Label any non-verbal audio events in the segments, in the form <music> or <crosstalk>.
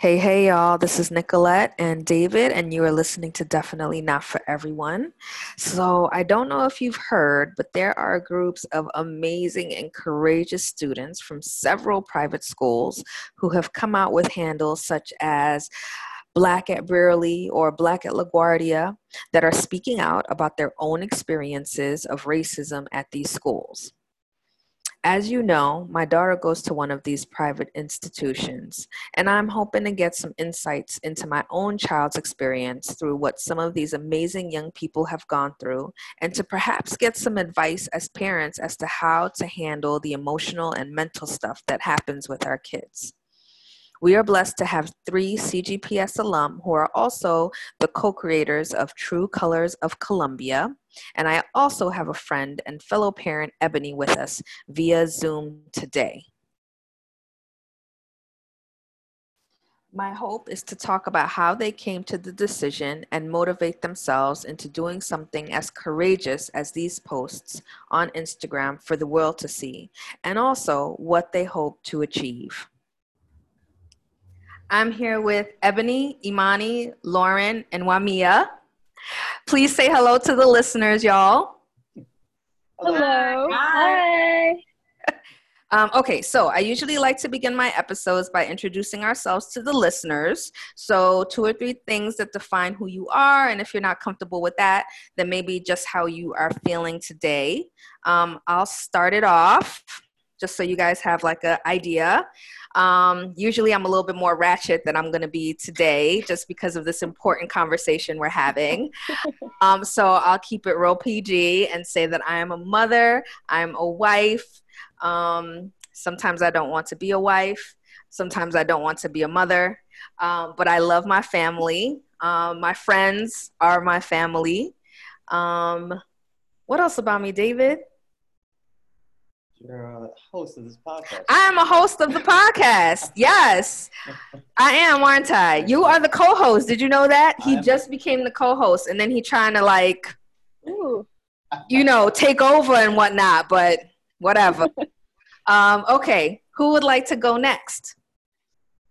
Hey, hey, y'all. This is Nicolette and David, and you are listening to Definitely Not for Everyone. So, I don't know if you've heard, but there are groups of amazing and courageous students from several private schools who have come out with handles such as Black at Brearley or Black at LaGuardia that are speaking out about their own experiences of racism at these schools. As you know, my daughter goes to one of these private institutions, and I'm hoping to get some insights into my own child's experience through what some of these amazing young people have gone through, and to perhaps get some advice as parents as to how to handle the emotional and mental stuff that happens with our kids. We are blessed to have three CGPS alum who are also the co creators of True Colors of Columbia. And I also have a friend and fellow parent, Ebony, with us via Zoom today. My hope is to talk about how they came to the decision and motivate themselves into doing something as courageous as these posts on Instagram for the world to see, and also what they hope to achieve. I'm here with Ebony, Imani, Lauren, and Wamia. Please say hello to the listeners, y'all. Hello. Hi. <laughs> Um, okay, so I usually like to begin my episodes by introducing ourselves to the listeners. So, two or three things that define who you are, and if you're not comfortable with that, then maybe just how you are feeling today. Um, I'll start it off just so you guys have like an idea. Um, usually I'm a little bit more ratchet than I'm going to be today just because of this important conversation we're having. <laughs> Um, so I'll keep it real PG and say that I am a mother, I'm a wife. Um, sometimes I don't want to be a wife, sometimes I don't want to be a mother, um, but I love my family. Um, my friends are my family. Um, what else about me, David? You're a host of this podcast. I am a host of the podcast. <laughs> Yes, I am, aren't I? You are the co-host. Did you know that he just became the co-host, and then he trying to like, Ooh. you know, take over and whatnot. But whatever. <laughs> um, okay, who would like to go next?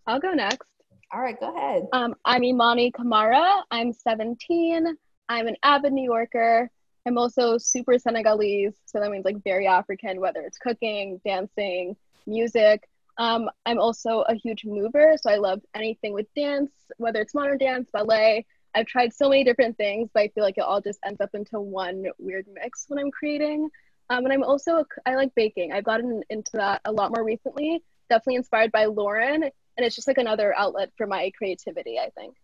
I'll go next. All right, go ahead. Um, I'm Imani Kamara. I'm 17. I'm an avid New Yorker. I'm also super Senegalese, so that means like very African, whether it's cooking, dancing, music. Um, I'm also a huge mover, so I love anything with dance, whether it's modern dance, ballet. I've tried so many different things, but I feel like it all just ends up into one weird mix when I'm creating. Um, and I'm also I like baking. I've gotten into that a lot more recently. Definitely inspired by Lauren, and it's just like another outlet for my creativity. I think.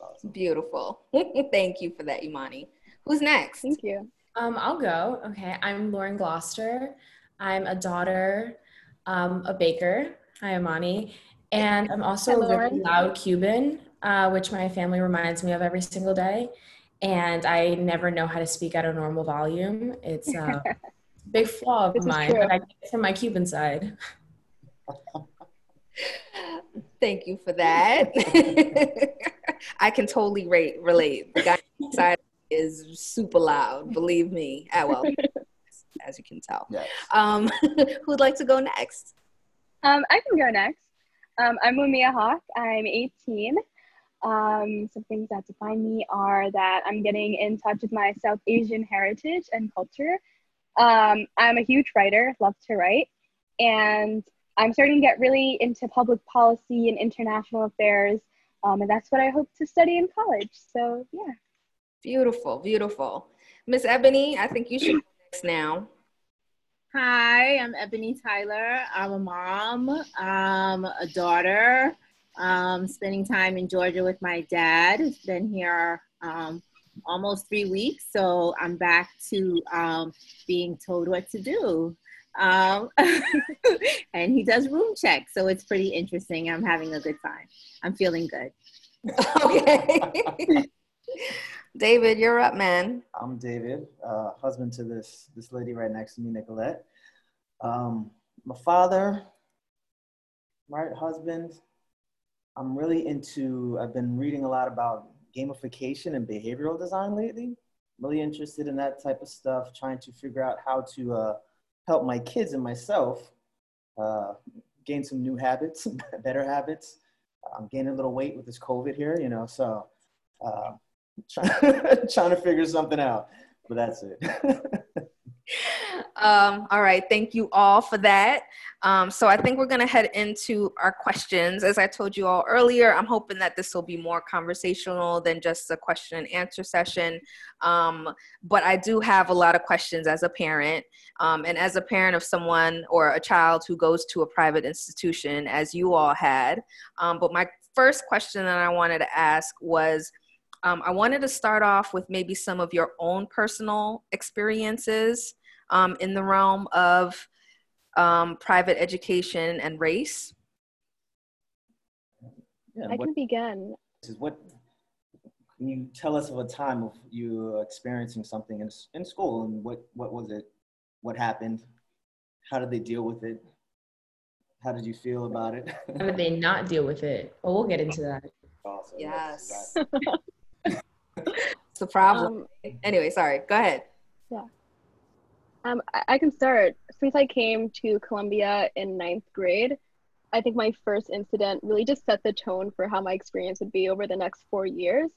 Awesome. Beautiful. <laughs> Thank you for that, Imani. Who's next? Thank you. Um, I'll go. Okay, I'm Lauren Gloucester. I'm a daughter, um, a baker. Hi, Imani. And I'm also Hi, a really loud Cuban, uh, which my family reminds me of every single day. And I never know how to speak at a normal volume. It's a <laughs> big flaw of mine, but I get it from my Cuban side. Thank you for that. <laughs> I can totally rate, relate. The guy side is super loud, believe me. Ah, well, <laughs> as you can tell. Yes. Um, <laughs> who'd like to go next? Um, I can go next. Um, I'm Mumia Hawk. I'm 18. Um, some things that define me are that I'm getting in touch with my South Asian heritage and culture. Um, I'm a huge writer, love to write, and I'm starting to get really into public policy and international affairs, um, and that's what I hope to study in college. So, yeah. Beautiful, beautiful. Miss Ebony, I think you should go next now. Hi, I'm Ebony Tyler. I'm a mom, um, a daughter, um, spending time in Georgia with my dad. It's been here um, almost three weeks, so I'm back to um, being told what to do. Um, <laughs> and he does room checks, so it's pretty interesting. I'm having a good time. I'm feeling good. Okay. <laughs> <laughs> David, you're up, man. I'm David, uh, husband to this this lady right next to me, Nicolette. Um, my father, right, husband. I'm really into. I've been reading a lot about gamification and behavioral design lately. Really interested in that type of stuff. Trying to figure out how to uh, help my kids and myself uh, gain some new habits, <laughs> better habits, I'm gaining a little weight with this COVID here, you know, so uh, <laughs> trying, trying to figure something out. But that's it. <laughs> um, all right, thank you all for that. Um, so I think we're going to head into our questions. As I told you all earlier, I'm hoping that this will be more conversational than just a question and answer session. Um, but I do have a lot of questions as a parent, um, and as a parent of someone or a child who goes to a private institution, as you all had. Um, but my first question that I wanted to ask was. Um, I wanted to start off with maybe some of your own personal experiences um, in the realm of um, private education and race? Yeah, I what, can begin. This is what can you tell us of a time of you experiencing something in, in school and what, what was it? What happened? How did they deal with it? How did you feel about it? How did they not deal with it? Oh, we'll get into that. Awesome. Yes. <laughs> it's the problem. Um, anyway, sorry. Go ahead. Yeah. Um, I, I can start. Since I came to Columbia in ninth grade, I think my first incident really just set the tone for how my experience would be over the next four years.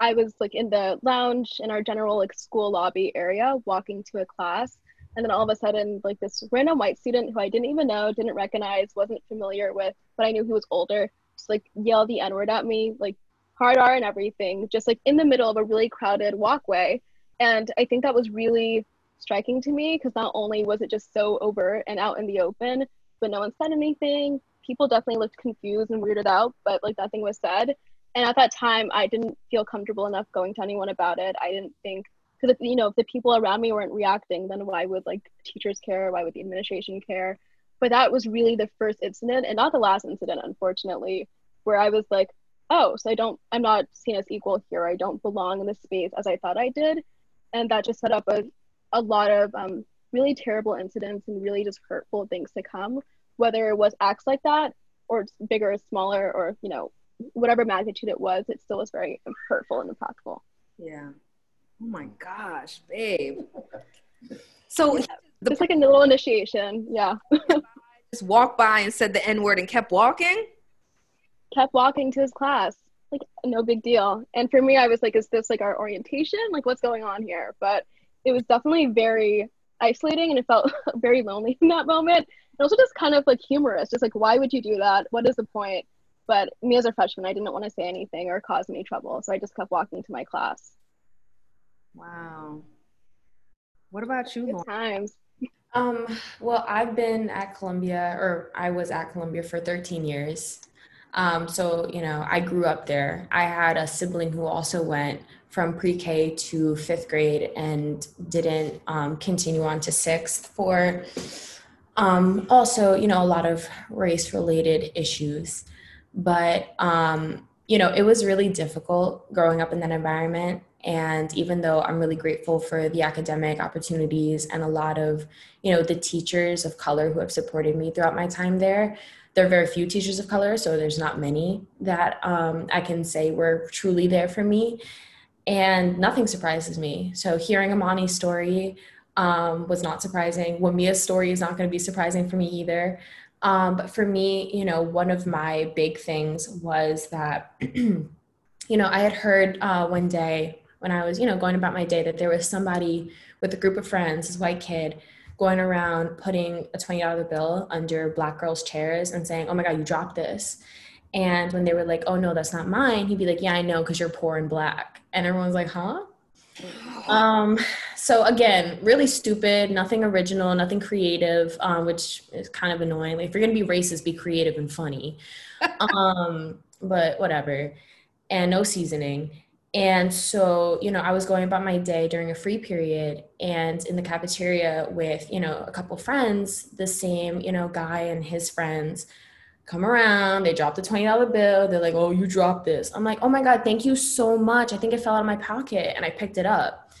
I was like in the lounge in our general like school lobby area, walking to a class, and then all of a sudden, like this random white student who I didn't even know, didn't recognize, wasn't familiar with, but I knew he was older, just like yelled the N word at me, like hard R and everything, just like in the middle of a really crowded walkway. And I think that was really striking to me because not only was it just so overt and out in the open, but no one said anything. People definitely looked confused and weirded out, but like nothing was said. And at that time, I didn't feel comfortable enough going to anyone about it. I didn't think because you know if the people around me weren't reacting, then why would like teachers care? Why would the administration care? But that was really the first incident, and not the last incident, unfortunately, where I was like, oh, so I don't, I'm not seen as equal here. I don't belong in the space as I thought I did, and that just set up a a lot of um, really terrible incidents and really just hurtful things to come, whether it was acts like that or bigger or smaller or, you know, whatever magnitude it was, it still was very hurtful and impactful. Yeah. Oh my gosh, babe. So yeah, the, just like a little initiation. Yeah. <laughs> just walked by and said the N word and kept walking? Kept walking to his class. Like no big deal. And for me, I was like, is this like our orientation? Like what's going on here? But it was definitely very isolating and it felt <laughs> very lonely in that moment. And also just kind of like humorous, just like, why would you do that? What is the point? But me as a freshman, I didn't want to say anything or cause any trouble. So I just kept walking to my class. Wow. What about you? Good times. Um, well, I've been at Columbia, or I was at Columbia for 13 years. Um, so, you know, I grew up there. I had a sibling who also went from pre K to fifth grade and didn't um, continue on to sixth for um, also, you know, a lot of race related issues. But, um, you know, it was really difficult growing up in that environment. And even though I'm really grateful for the academic opportunities and a lot of, you know, the teachers of color who have supported me throughout my time there, there are very few teachers of color, so there's not many that um, I can say were truly there for me. And nothing surprises me. So hearing Imani's story um, was not surprising. Wamia's story is not going to be surprising for me either. Um, but for me, you know, one of my big things was that, <clears throat> you know, I had heard uh, one day when I was, you know, going about my day that there was somebody with a group of friends, this white kid, going around putting a $20 bill under black girls' chairs and saying, oh my God, you dropped this. And when they were like, oh no, that's not mine, he'd be like, yeah, I know, because you're poor and black. And everyone's like, huh? <sighs> Um, so again, really stupid, nothing original, nothing creative, um, which is kind of annoying. Like if you're gonna be racist, be creative and funny. <laughs> um, but whatever. And no seasoning. And so, you know, I was going about my day during a free period and in the cafeteria with, you know, a couple friends, the same, you know, guy and his friends come around, they drop the $20 bill, they're like, oh, you dropped this. I'm like, oh my God, thank you so much. I think it fell out of my pocket and I picked it up.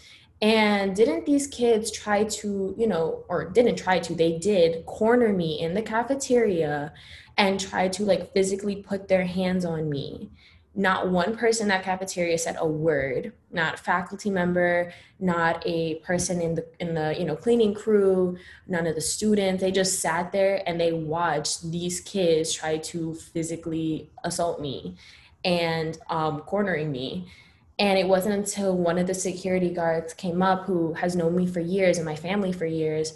And didn't these kids try to, you know, or didn't try to, they did corner me in the cafeteria and try to like physically put their hands on me not one person in that cafeteria said a word not a faculty member not a person in the in the you know cleaning crew none of the students. They just sat there and they watched these kids try to physically assault me and um, cornering me. And it wasn't until one of the security guards came up who has known me for years and my family for years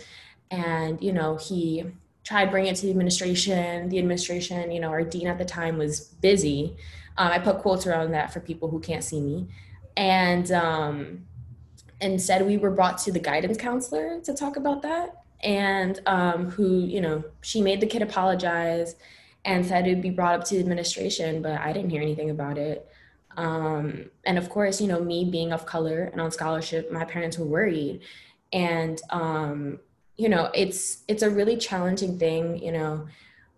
and you know he tried bringing it to the administration. The administration you know our dean at the time was busy um, I put quotes around that for people who can't see me. And um, instead, we were brought to the guidance counselor to talk about that. And um, who, you know, she made the kid apologize and said it'd be brought up to administration, but I didn't hear anything about it. Um, and of course, you know, me being of color and on scholarship, my parents were worried. And, um, you know, it's it's a really challenging thing, you know,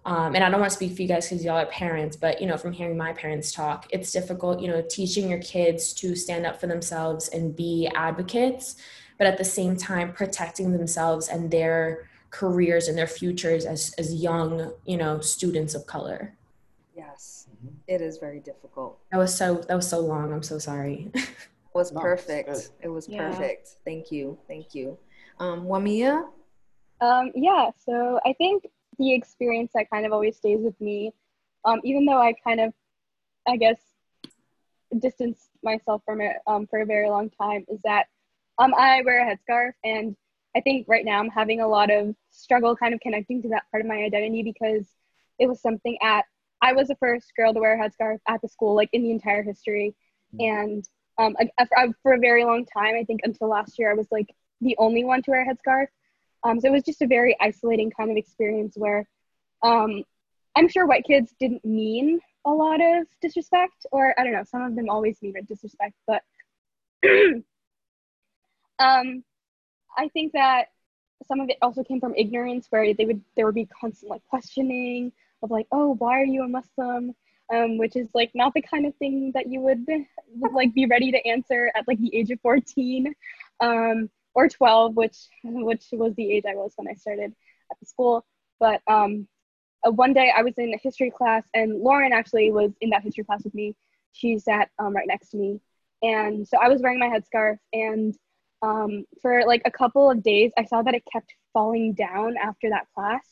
um, and I don't want to speak for you guys because y'all are parents, but you know, from hearing my parents talk, it's difficult, you know, teaching your kids to stand up for themselves and be advocates, but at the same time protecting themselves and their careers and their futures as as young, you know, students of color. Yes, mm-hmm. it is very difficult. That was so that was so long. I'm so sorry. <laughs> it was perfect. It was yeah. perfect. Thank you. Thank you. Um, Wamia? Um, yeah, so I think the experience that kind of always stays with me, um, even though I kind of, I guess, distanced myself from it um, for a very long time, is that um, I wear a headscarf. And I think right now I'm having a lot of struggle kind of connecting to that part of my identity because it was something at, I was the first girl to wear a headscarf at the school, like in the entire history. Mm-hmm. And um, I, I, for a very long time, I think until last year, I was like the only one to wear a headscarf. Um, so it was just a very isolating kind of experience where um, I'm sure white kids didn't mean a lot of disrespect, or I don't know, some of them always mean disrespect, but <clears throat> um, I think that some of it also came from ignorance, where they would there would be constant like questioning of like, oh, why are you a Muslim? Um, which is like not the kind of thing that you would, like be ready to answer at like the age of 14. Um, or 12, which which was the age I was when I started at the school. But um, uh, one day I was in a history class, and Lauren actually was in that history class with me. She sat um, right next to me, and so I was wearing my headscarf, and um, for like a couple of days, I saw that it kept falling down after that class.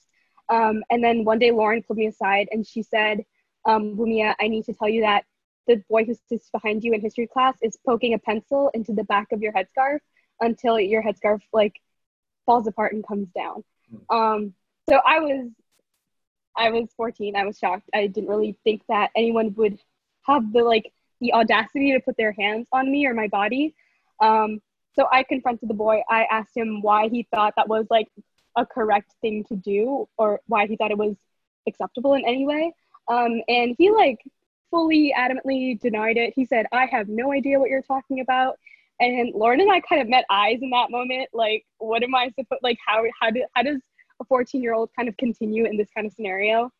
Um, and then one day, Lauren pulled me aside, and she said, um, "Wumia, I need to tell you that." The boy who sits behind you in history class is poking a pencil into the back of your headscarf until your headscarf like falls apart and comes down. Um, so I was, I was 14. I was shocked. I didn't really think that anyone would have the like the audacity to put their hands on me or my body. Um, so I confronted the boy. I asked him why he thought that was like a correct thing to do or why he thought it was acceptable in any way. Um, and he like fully adamantly denied it. He said, I have no idea what you're talking about and Lauren and I kind of met eyes in that moment. Like, what am I supposed like? How how do how does a 14 year old kind of continue in this kind of scenario?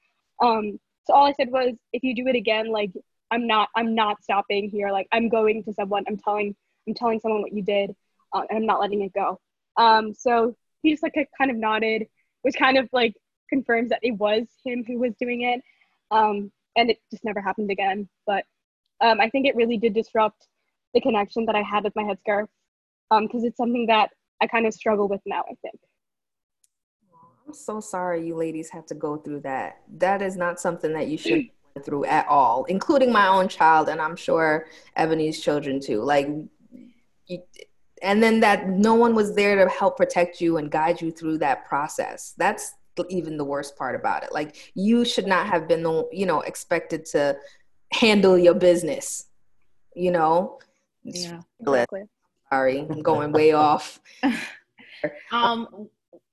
Um, so all I said was, if you do it again, like I'm not I'm not stopping here. Like I'm going to someone. I'm telling I'm telling someone what you did, uh, and I'm not letting it go. Um, so he just like kind of nodded, which kind of like confirms that it was him who was doing it. Um, and it just never happened again. But um, I think it really did disrupt the connection that I had with my headscarf because um, it's something that I kind of struggle with now, I think. I'm so sorry you ladies have to go through that. That is not something that you should <clears throat> go through at all, including my own child, and I'm sure Ebony's children too. Like, you, and then that no one was there to help protect you and guide you through that process. That's even the worst part about it. Like, you should not have been, you know, expected to handle your business, you know? Yeah, exactly. Sorry, I'm going way off. <laughs> um,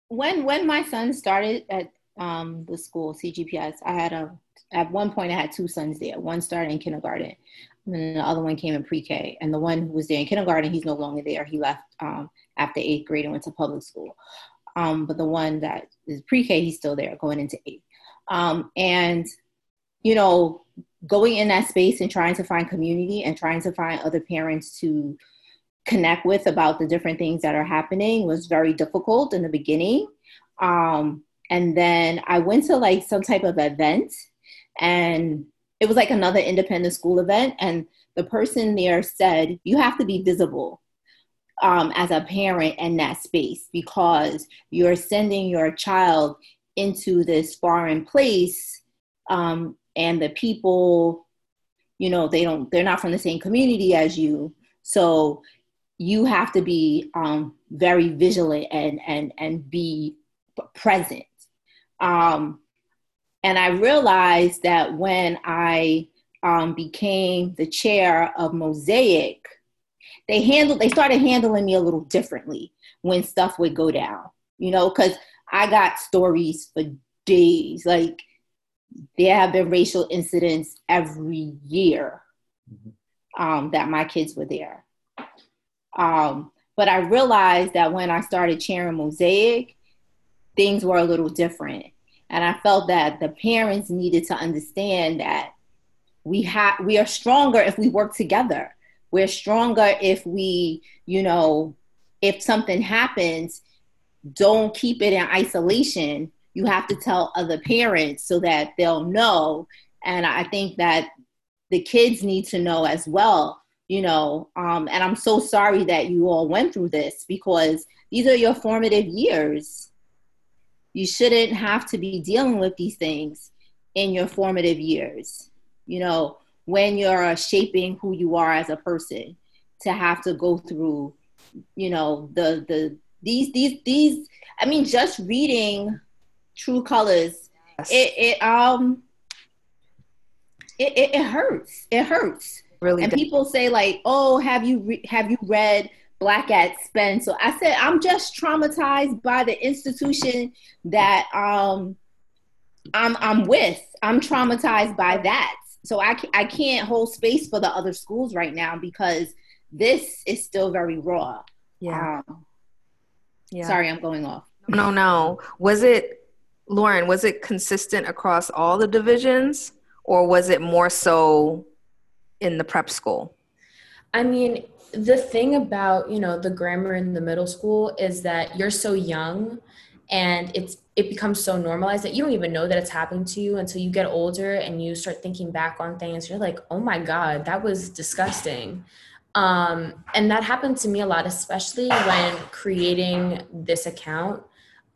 when when my son started at um, the school CGPS, I had a at one point I had two sons there. One started in kindergarten, and the other one came in pre-K. And the one who was there in kindergarten, he's no longer there. He left um, after eighth grade and went to public school. Um, but the one that is pre-K, he's still there, going into eighth. Um, and you know, going in that space and trying to find community and trying to find other parents to connect with about the different things that are happening was very difficult in the beginning. Um, and then I went to like some type of event and it was like another independent school event, and the person there said, You have to be visible um, as a parent in that space because you're sending your child into this foreign place um, and the people you know they don't they're not from the same community as you. So you have to be um, very vigilant and and and be present. Um, and i realized that when i um, became the chair of mosaic they handled they started handling me a little differently when stuff would go down you know because i got stories for days. Like there have been racial incidents every year mm-hmm. um, that my kids were there um, but i realized that when i started chairing mosaic things were a little different and i felt that the parents needed to understand that we have we are stronger if we work together we're stronger if we, you know, if something happens, don't keep it in isolation. You have to tell other parents so that they'll know. And I think that the kids need to know as well, you know. Um, and I'm so sorry that you all went through this because these are your formative years. You shouldn't have to be dealing with these things in your formative years. You know, when you're shaping who you are as a person to have to go through you know the the these these these i mean just reading true colors yes. it it um it, it, it hurts it hurts really and people say like oh have you re- have you read black at Spence so i said i'm just traumatized by the institution that um i'm i'm with i'm traumatized by that so I, I can't hold space for the other schools right now because this is still very raw. Yeah. Um, yeah. Sorry, I'm going off. No, no. Was it, Lauren, was it consistent across all the divisions or was it more so in the prep school? I mean, the thing about, you know, the grammar in the middle school is that you're so young and it's it becomes so normalized that you don't even know that it's happening to you until you get older and you start thinking back on things. You're like oh my god that was disgusting. Um, and that happened to me a lot especially when creating this account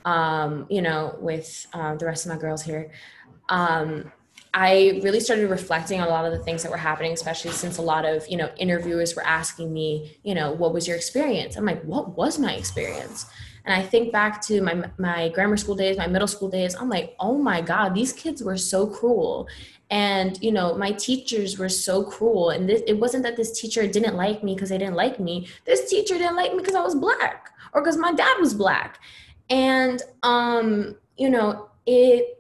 um, you know with uh, the rest of my girls here um, I really started reflecting on a lot of the things that were happening, especially since a lot of, you know, interviewers were asking me, you know, what was your experience? I'm like, what was my experience? And I think back to my my grammar school days, my middle school days. I'm like, oh my god, these kids were so cruel, and you know, my teachers were so cruel. And this, it wasn't that this teacher didn't like me because they didn't like me. This teacher didn't like me because I was black or because my dad was black. And um, you know, it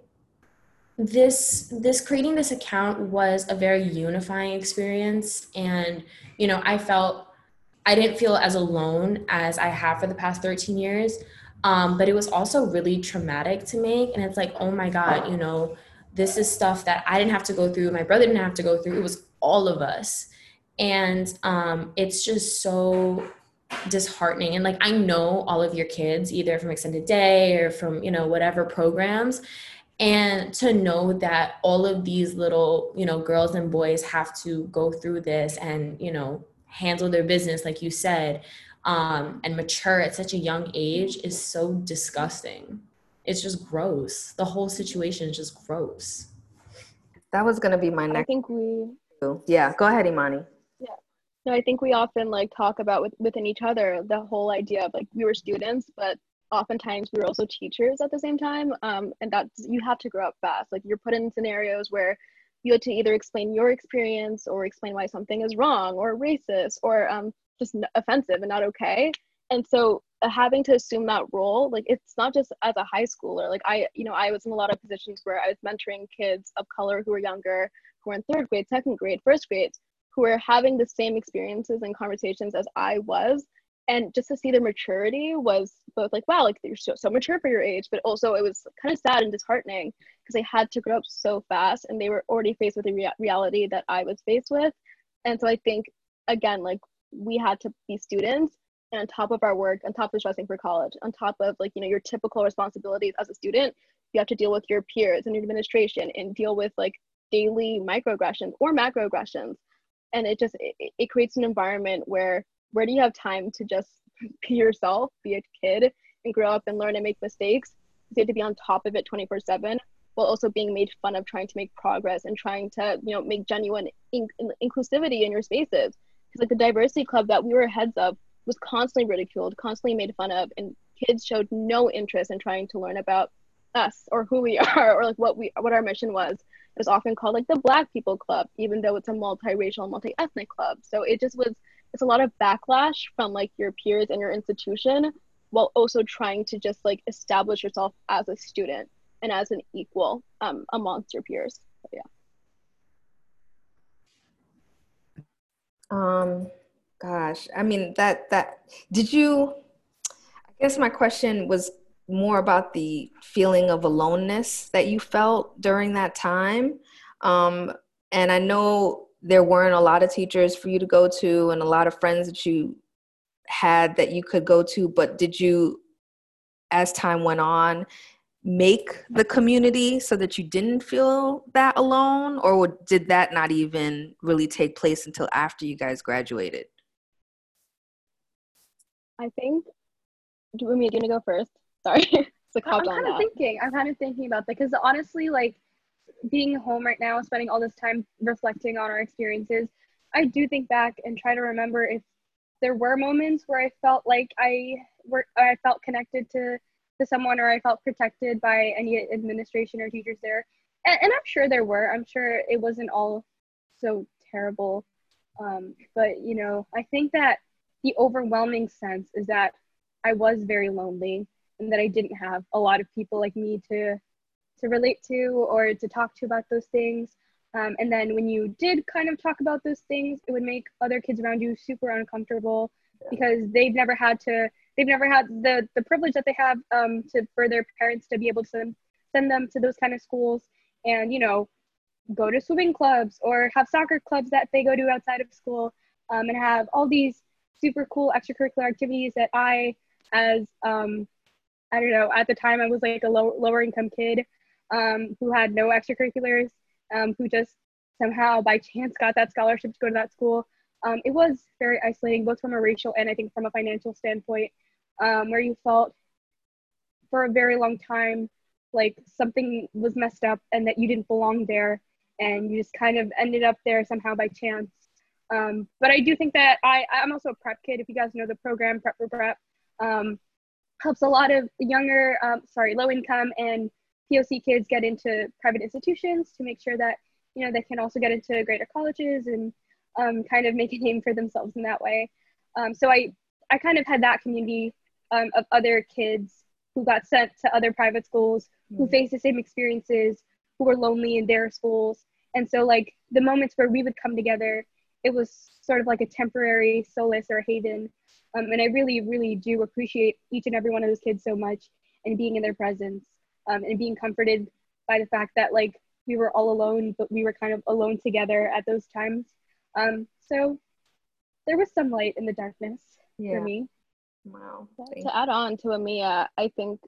this this creating this account was a very unifying experience and you know i felt I didn't feel as alone as I have for the past 13 years. Um, but it was also really traumatic to make. And it's like, oh my God, you know, this is stuff that I didn't have to go through. My brother didn't have to go through. It was all of us. And um, it's just so disheartening. And like, I know all of your kids, either from Extended Day or from, you know, whatever programs. And to know that all of these little, you know, girls and boys have to go through this and, you know, handle their business like you said um, and mature at such a young age is so disgusting it's just gross the whole situation is just gross that was going to be my next i think we yeah go ahead imani yeah no i think we often like talk about with, within each other the whole idea of like we were students but oftentimes we were also teachers at the same time um, and that's you have to grow up fast. Like you're put in scenarios where you had to either explain your experience or explain why something is wrong or racist or um, just offensive and not okay. And so uh, having to assume that role like it's not just as a high schooler. Like i you know i was in a lot of positions where i was mentoring kids of color who were younger who were in third grade second grade first grade who were having the same experiences and conversations as i was. And just to see their maturity was both like wow like you're so, so mature for your age but also it was kind of sad and disheartening because they had to grow up so fast and they were already faced with the rea- reality that i was faced with. And so i think again like we had to be students and on top of our work on top of stressing for college on top of like you know your typical responsibilities as a student you have to deal with your peers and your administration and deal with like daily microaggressions or macroaggressions and it just it, it creates an environment where where do you have time to just <laughs> be yourself be a kid and grow up and learn and make mistakes? You have to be on top of it 24 7 while also being made fun of trying to make progress and trying to you know make genuine in- inclusivity in your spaces. Because like the diversity club that we were heads of was constantly ridiculed constantly made fun of and kids showed no interest in trying to learn about us or who we <laughs> are or like what we what our mission was was often called like the black people club even though it's a multiracial multi-ethnic club. So it just was it's a lot of backlash from like your peers and your institution while also trying to just like establish yourself as a student and as an equal um, amongst your peers. Yeah. Um gosh. I mean that that did you i guess my question was more about the feeling of aloneness that you felt during that time. Um, and I know there weren't a lot of teachers for you to go to and a lot of friends that you had that you could go to, but did you, as time went on, make the community so that you didn't feel that alone? Or did that not even really take place until after you guys graduated? I think, do you want me to go first? Sorry. <laughs> I'm kind of thinking. I'm kind of thinking about that because honestly, like being home right now, spending all this time reflecting on our experiences, I do think back and try to remember if there were moments where I felt like I were I felt connected to to someone or I felt protected by any administration or teachers there. And, and I'm sure there were. I'm sure it wasn't all so terrible. Um, but you know, I think that the overwhelming sense is that I was very lonely and that I didn't have a lot of people like me to to relate to or to talk to about those things. Um, and then when you did kind of talk about those things, it would make other kids around you super uncomfortable because they've never had to they've never had the the privilege that they have um, to for their parents to be able to send, send them to those kind of schools and you know go to swimming clubs or have soccer clubs that they go to outside of school um, and have all these super cool extracurricular activities that I as um, I don't know, at the time I was like a low, lower income kid um, who had no extracurriculars, um, who just somehow by chance got that scholarship to go to that school. Um, it was very isolating, both from a racial and I think from a financial standpoint, um, where you felt for a very long time like something was messed up and that you didn't belong there and you just kind of ended up there somehow by chance. Um, but I do think that I, I'm also a prep kid. If you guys know the program, Prep for Prep, um, helps a lot of younger, um, sorry, low income and POC kids get into private institutions to make sure that, you know, they can also get into greater colleges and um, kind of make a name for themselves in that way. Um, so I, I kind of had that community um, of other kids who got sent to other private schools, who mm-hmm. faced the same experiences, who were lonely in their schools. And so like the moments where we would come together, it was sort of like a temporary solace or haven um, and I really, really do appreciate each and every one of those kids so much and being in their presence um, and being comforted by the fact that like we were all alone, but we were kind of alone together at those times. Um, so there was some light in the darkness yeah. for me. Wow. To add on to Amia, I think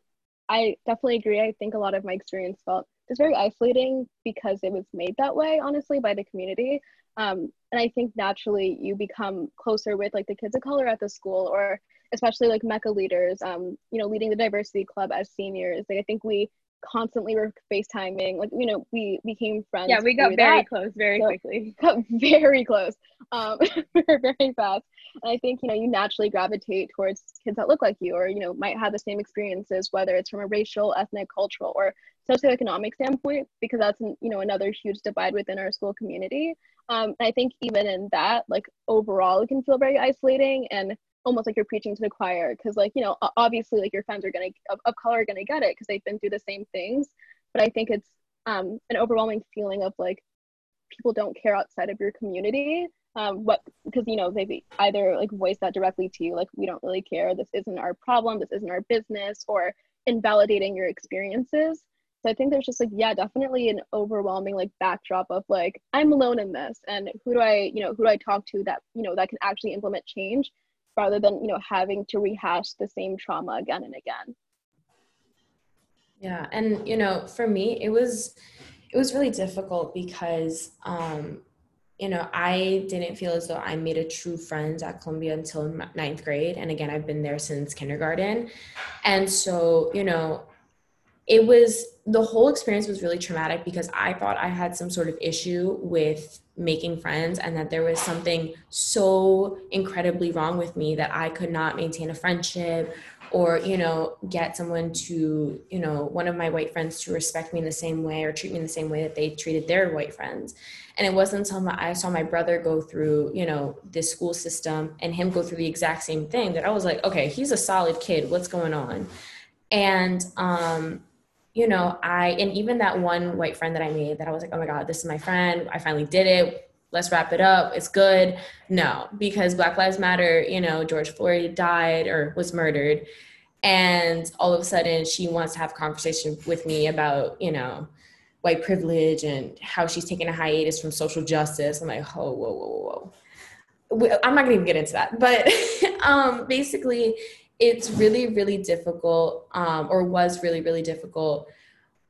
I definitely agree. I think a lot of my experience felt just very isolating because it was made that way, honestly, by the community. Um, and I think naturally you become closer with like the kids of color at the school or especially like MECA leaders, um, you know, leading the diversity club as seniors. Like I think we constantly were FaceTiming. Like, you know, we became friends. Yeah, we got very that. close very so, quickly. <laughs> Got very close. Um, <laughs> very fast. And I think, you know, you naturally gravitate towards kids that look like you or, you know, might have the same experiences, whether it's from a racial, ethnic, cultural, or socioeconomic standpoint, because that's, you know, another huge divide within our school community. Um, and I think even in that, like overall, it can feel very isolating and almost like you're preaching to the choir because like you know obviously like your friends are gonna of, of color are gonna get it because they've been through the same things. But i think it's um, an overwhelming feeling of like people don't care outside of your community um, what because you know they've either like voiced that directly to you like we don't really care. This isn't our problem. This isn't our business or invalidating your experiences so i think there's just like yeah definitely an overwhelming like backdrop of like i'm alone in this and who do i you know who do i talk to that you know that can actually implement change rather than you know having to rehash the same trauma again and again yeah and you know for me it was it was really difficult because um, you know, I didn't feel as though I made a true friends at Columbia until ninth grade. And again, I've been there since kindergarten. And so, you know, it was the whole experience was really traumatic because I thought I had some sort of issue with making friends and that there was something so incredibly wrong with me that I could not maintain a friendship or you know get someone to you know one of my white friends to respect me in the same way or treat me in the same way that they treated their white friends. And it wasn't until my, i saw my brother go through you know this school system and him go through the exact same thing that i was like okay he's a solid kid. What's going on? And um you know i and even that one white friend that i made that i was like oh my god this is my friend i finally did it let's wrap it up. It's good. No, because Black Lives Matter, you know, George Floyd died or was murdered. And all of a sudden she wants to have a conversation with me about, you know, white privilege and how she's taking a hiatus from social justice. I'm like, oh, whoa, whoa, whoa. Whoa. I'm not gonna even get into that. But <laughs> um, basically, it's really, really difficult, um, or was really, really difficult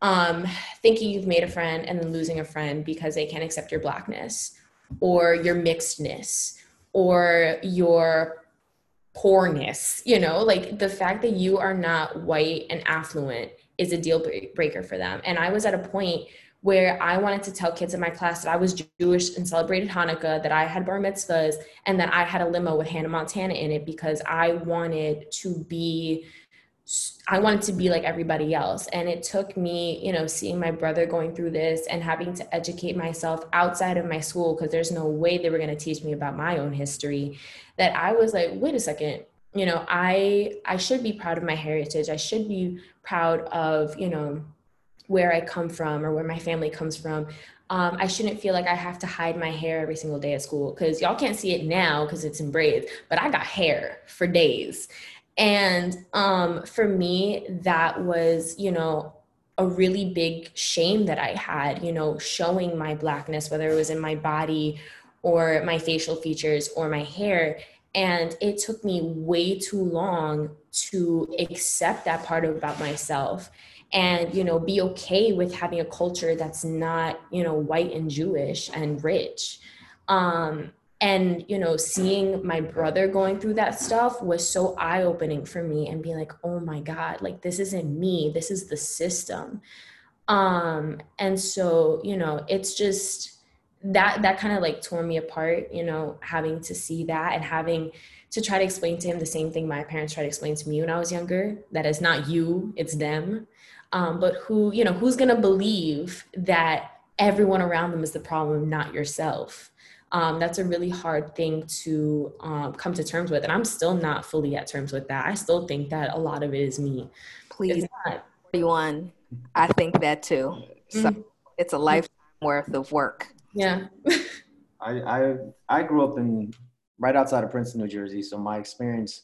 um, thinking you've made a friend and then losing a friend because they can't accept your blackness or your mixedness or your poorness you know? Like the fact that you are not white and affluent is a deal breaker for them. And i was at a point where I wanted to tell kids in my class that I was Jewish and celebrated Hanukkah, that I had bar mitzvahs, and that I had a limo with Hannah Montana in it because I wanted to be I wanted to be like everybody else. And it took me, you know, seeing my brother going through this and having to educate myself outside of my school because there's no way they were going to teach me about my own history that I was like, wait a second, you know, I I should be proud of my heritage. I should be proud of, you know, where I come from or where my family comes from. Um, I shouldn't feel like I have to hide my hair every single day at school because y'all can't see it now because it's in braids, but I got hair for days. And um, for me, that was, you know, a really big shame that I had, you know, showing my blackness, whether it was in my body or my facial features or my hair. And it took me way too long to accept that part about myself and you know be okay with having a culture that's not you know white and jewish and rich. Um and you know seeing my brother going through that stuff was so eye-opening for me and being like oh my god like this isn't me. This is the system. Um and so you know it's just that that kind of like tore me apart you know having to see that and having to try to explain to him the same thing my parents tried to explain to me when i was younger that it's not you it's them um, but who you know who's gonna believe that everyone around them is the problem not yourself um, that's a really hard thing to um, come to terms with. And I'm still not fully at terms with that. I still think that a lot of it is me. Please, 41. I think that too. So mm-hmm. it's a lifetime worth of work. Yeah. <laughs> I, I I grew up in right outside of Princeton, New Jersey. So my experience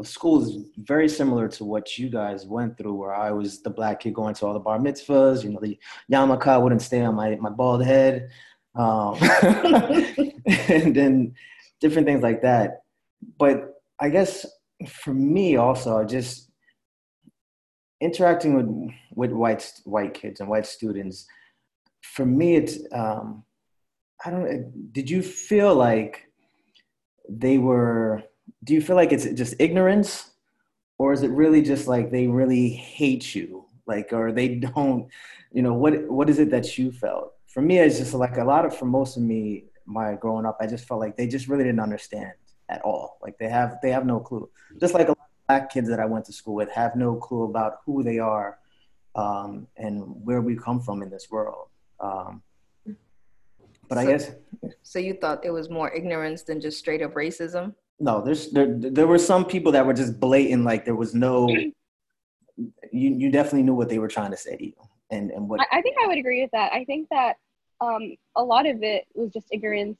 of school is very similar to what you guys went through, where I was the black kid going to all the bar mitzvahs. You know, the yarmulke wouldn't stay on my, my bald head um, <laughs> and then different things like that. But I guess for me also, just interacting with with white white kids and white students, for me, it's um, I don't. Did you feel like they were? Do you feel like it's just ignorance, or is it really just like they really hate you, like, or they <laughs> don't? You know what? What is it that you felt? for me, it's just like a lot of, for most of me, my growing up, I just felt like they just really didn't understand at all. Like they have, they have no clue. Just like a lot of black kids that I went to school with have no clue about who they are um, and where we come from in this world. Um, but so, I guess. So you thought it was more ignorance than just straight up racism? No, there's there there were some people that were just blatant, like there was no. You you definitely knew what they were trying to say to you and and what I, think I would agree with that. I think that um, a lot of it was just ignorance,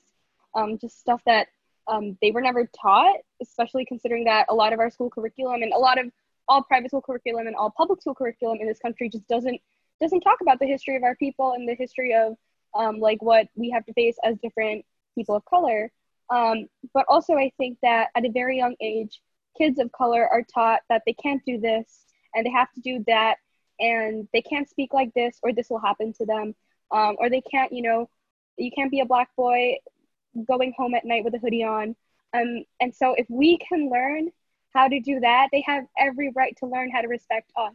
um, just stuff that um, they were never taught, especially considering that a lot of our school curriculum and a lot of all private school curriculum and all public school curriculum in this country just doesn't doesn't talk about the history of our people and the history of um, like what we have to face as different people of color. Um, but also, I think that at a very young age, kids of color are taught that they can't do this and they have to do that and they can't speak like this or this will happen to them um, or they can't, you know, you can't be a black boy going home at night with a hoodie on. Um, and so if we can learn how to do that, they have every right to learn how to respect us.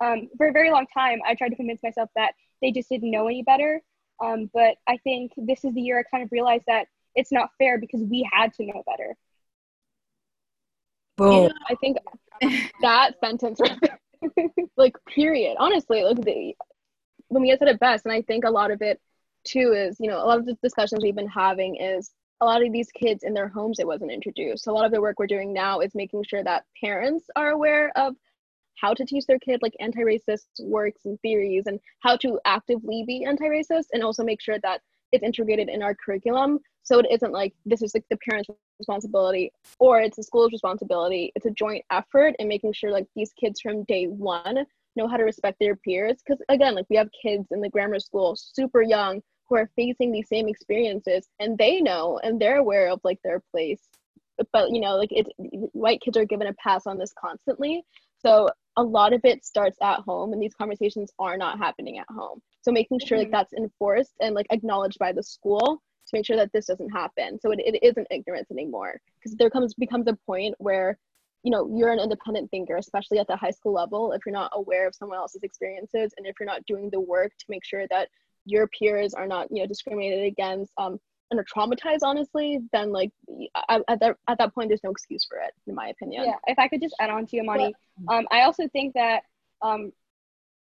Um, for a very long time, I tried to convince myself that they just didn't know any better. Um, but I think this is the year I kind of realized that it's not fair because we had to know better. Boom. I think <laughs> that sentence, <laughs> like, period. Honestly, like, the, Lamia said it best, and I think a lot of it too is, you know, a lot of the discussions we've been having is a lot of these kids in their homes it wasn't introduced. So a lot of the work we're doing now is making sure that parents are aware of how to teach their kid like anti-racist works and theories and how to actively be anti-racist and also make sure that it's integrated in our curriculum so it isn't like this is like the parents responsibility or it's the school's responsibility. It's a joint effort in making sure like these kids from day one know how to respect their peers. Because again like we have kids in the grammar school super young who are facing these same experiences and they know and they're aware of like their place. But you know like it's white kids are given a pass on this constantly. So a lot of it starts at home and these conversations are not happening at home. So making sure like mm-hmm. that's enforced and like acknowledged by the school to make sure that this doesn't happen. So it, it isn't ignorance anymore because there comes becomes a point where you know you're an independent thinker especially at the high school level if you're not aware of someone else's experiences and if you're not doing the work to make sure that your peers are not you know discriminated against um and are traumatized honestly then like at, that at that point there's no excuse for it in my opinion. Yeah if i could just add on to you Imani, um, i also think that um,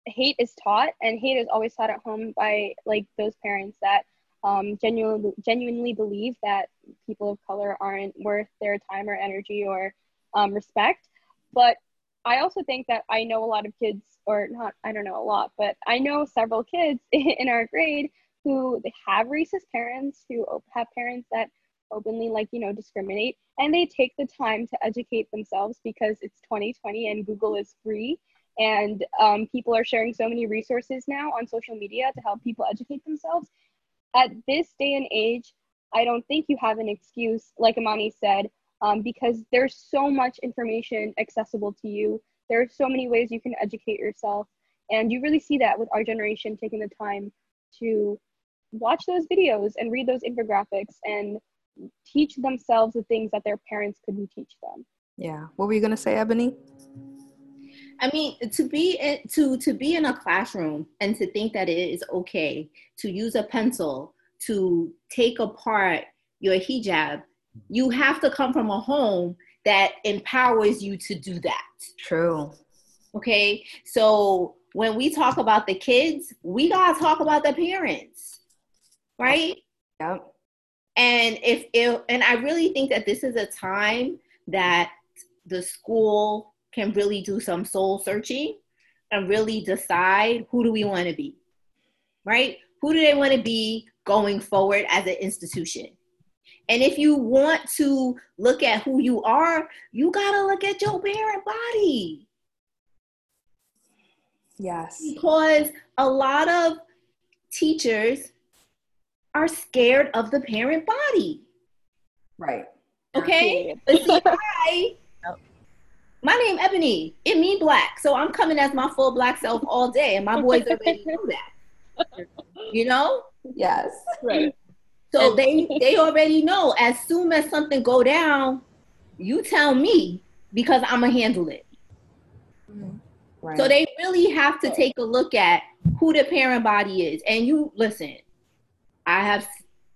hate is taught and hate is always taught at home by like those parents that um, genuinely genuinely believe that people of color aren't worth their time or energy or um, respect. But i also think that i know a lot of kids or not i don't know a lot but i know several kids <laughs> in our grade who have racist parents who have parents that openly like you know discriminate and they take the time to educate themselves because it's 2020 and google is free. And um, people are sharing so many resources now on social media to help people educate themselves at this day and age i don't think you have an excuse like imani said um, because there's so much information accessible to you. There are so many ways you can educate yourself. And you really see that with our generation taking the time to watch those videos and read those infographics and teach themselves the things that their parents couldn't teach them. Yeah. What were you going to say ebony I mean, to be in, to to be in a classroom and to think that it is okay to use a pencil to take apart your hijab, you have to come from a home that empowers you to do that. True. Okay. So when we talk about the kids, we gotta talk about the parents, right? Yep. And if it, and I really think that this is a time that the school can really do some soul searching and really decide who do we want to be, right? Who do they want to be going forward as an institution? And if you want to look at who you are, you got to look at your parent body. Yes. Because a lot of teachers are scared of the parent body. Right. Okay. But see, <laughs> I, my name Ebony. It mean black, so I'm coming as my full black self all day, and my boys already <laughs> know that. You know? Yes. Right. So they they already know as soon as something go down, you tell me because I'm gonna handle it. Right. So they really have to take a look at who the parent body is. And you listen, I have